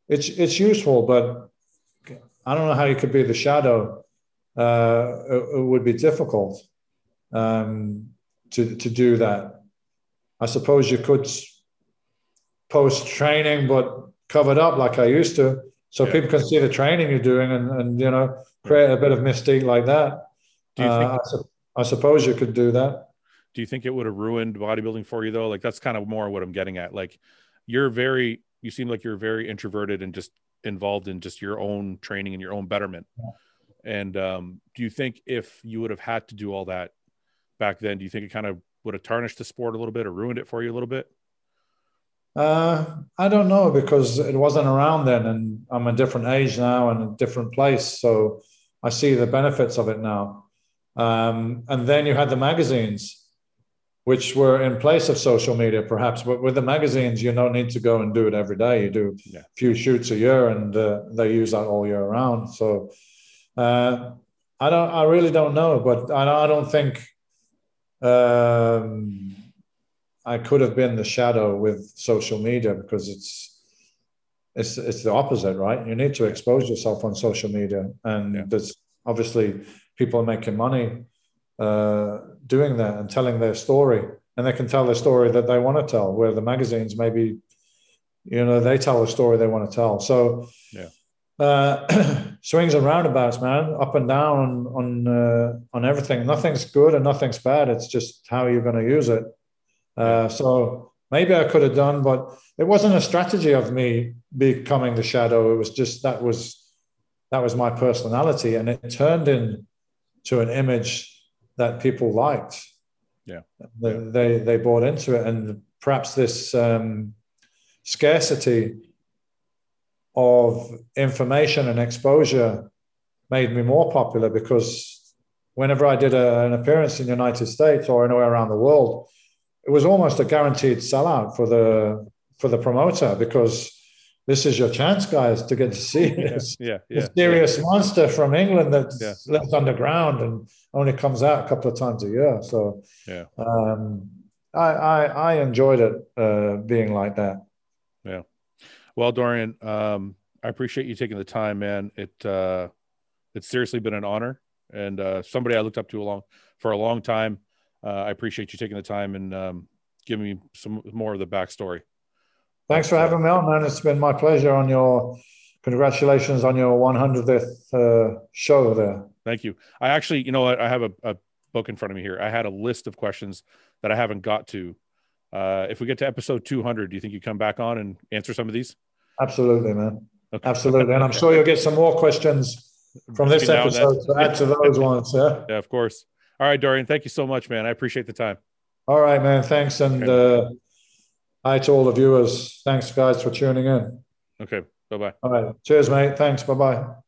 it's it's useful, but I don't know how you could be the shadow. Uh, it, it would be difficult. Um, to, to do that. I suppose you could post training, but covered up like I used to, so Yeah. people can see the training you're doing, and, and you know create a bit of mystique like that. Do you think Uh, I, suppose you could do that. do you think it would have ruined bodybuilding for you though? Like that's kind of more what I'm getting at. Like you're very you seem like you're very introverted and just involved in just your own training and your own betterment. And um, do you think if you would have had to do all that, back then, do you think it kind of would have tarnished the sport a little bit or ruined it for you a little bit? Uh, I don't know because it wasn't around then, and I'm a different age now and a different place, so I see the benefits of it now. Um, and then you had the magazines, which were in place of social media, perhaps. But with the magazines, you don't need to go and do it every day. You do yeah. a few shoots a year, and uh, they use that all year round. So uh, I don't. I really don't know, but I, I don't think. Um, I could have been the shadow with social media because it's it's it's the opposite, right? You need to expose yourself on social media, and yeah. there's obviously people are making money uh, doing that and telling their story, and they can tell the story that they want to tell. Where the magazines maybe, you know, they tell the story they want to tell. So yeah. Uh, swings and roundabouts, man, up and down on on, uh, on everything. Nothing's good and nothing's bad. It's just how you're going to use it. Uh, so maybe I could have done, but it wasn't a strategy of me becoming the shadow. It was just that was that was my personality, and it turned into an image that people liked. Yeah, they they, they bought into it, and perhaps this um, scarcity of information and exposure made me more popular because whenever I did a, an appearance in the United States or anywhere around the world, it was almost a guaranteed sellout for the for the promoter because this is your chance, guys, to get to see this yeah, yeah, mysterious yeah. monster from England that lives underground and only comes out a couple of times a year. So yeah, um, I, I, I enjoyed it uh, being like that. Yeah. Well, Dorian, um, I appreciate you taking the time, man. It uh, it's seriously been an honor and uh, somebody I looked up to a long for a long time uh, I appreciate you taking the time and um, giving me some more of the backstory. Thanks for having me on, man. It's been my pleasure on your congratulations on your 100th uh, show there. Thank you. I actually, you know, I have a, a, book in front of me here. I had a list of questions that I haven't got to. Uh, if we get to episode 200, do you think you come back on and answer some of these? Absolutely, man. Okay. Absolutely. And I'm sure you'll get some more questions from this episode to add to those ones. Yeah. Yeah, of course. All right, Dorian. Thank you so much, man. I appreciate the time. All right, man. Thanks. And okay. uh, hi to all the viewers. Thanks, guys, for tuning in. Okay. Bye bye. All right. Cheers, mate. Thanks. Bye bye.